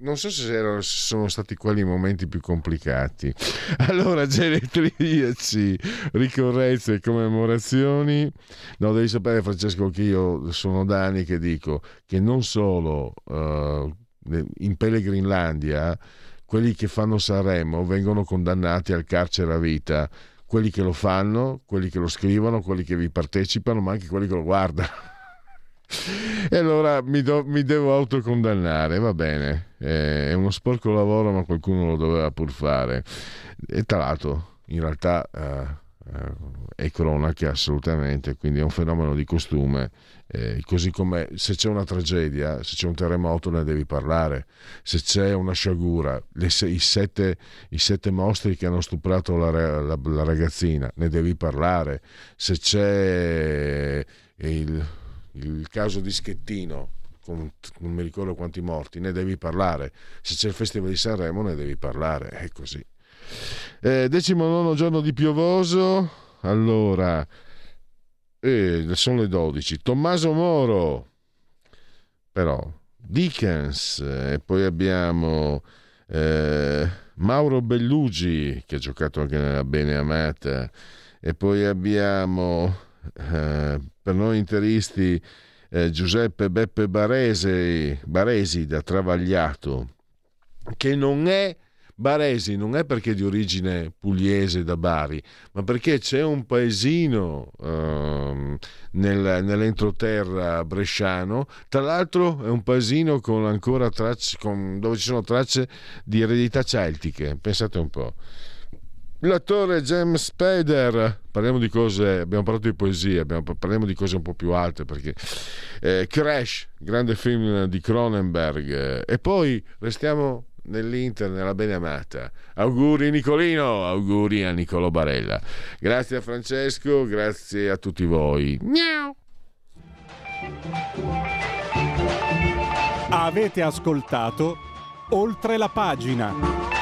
non so se erano, sono stati quelli i momenti più complicati. Allora, genetriaci, ricorrenze e commemorazioni. No, devi sapere, Francesco, che io sono da anni che dico che non solo uh, in Pellegrinlandia quelli che fanno Sanremo vengono condannati al carcere a vita. Quelli che lo fanno, quelli che lo scrivono, quelli che vi partecipano, ma anche quelli che lo guardano e allora mi, do, mi, devo autocondannare, va bene, eh, è uno sporco lavoro ma qualcuno lo doveva pur fare. E tra l'altro in realtà eh, è cronaca assolutamente, quindi è un fenomeno di costume, eh, così come se c'è una tragedia, se c'è un terremoto ne devi parlare, se c'è una sciagura, le, i, sette, i, sette, mostri che hanno stuprato la, la, la ragazzina, ne devi parlare, se c'è il il caso di Schettino, con non mi ricordo quanti morti, ne devi parlare. Se c'è il Festival di Sanremo ne devi parlare, è così. Eh, decimo nono giorno di piovoso, allora, eh, sono le 12. Tommaso Moro, però, Dickens, e eh, poi abbiamo eh, Mauro Bellugi, che ha giocato anche nella Bene Amata, e poi abbiamo eh, per noi interisti eh, Giuseppe Beppe Barese, Baresi da Travagliato, che non è Baresi non è perché è di origine pugliese da Bari, ma perché c'è un paesino ehm, nel, nell'entroterra bresciano, tra l'altro è un paesino con ancora tracce, con, dove ci sono tracce di eredità celtiche, pensate un po'. L'attore James Spader, parliamo di cose, abbiamo parlato di poesia, abbiamo, parliamo di cose un po' più alte perché eh, Crash, grande film di Cronenberg, eh, e poi restiamo nell'Inter, nella beneamata. Auguri Nicolino, auguri a Nicolo Barella. Grazie a Francesco, grazie a tutti voi. Miau. Avete ascoltato oltre la pagina.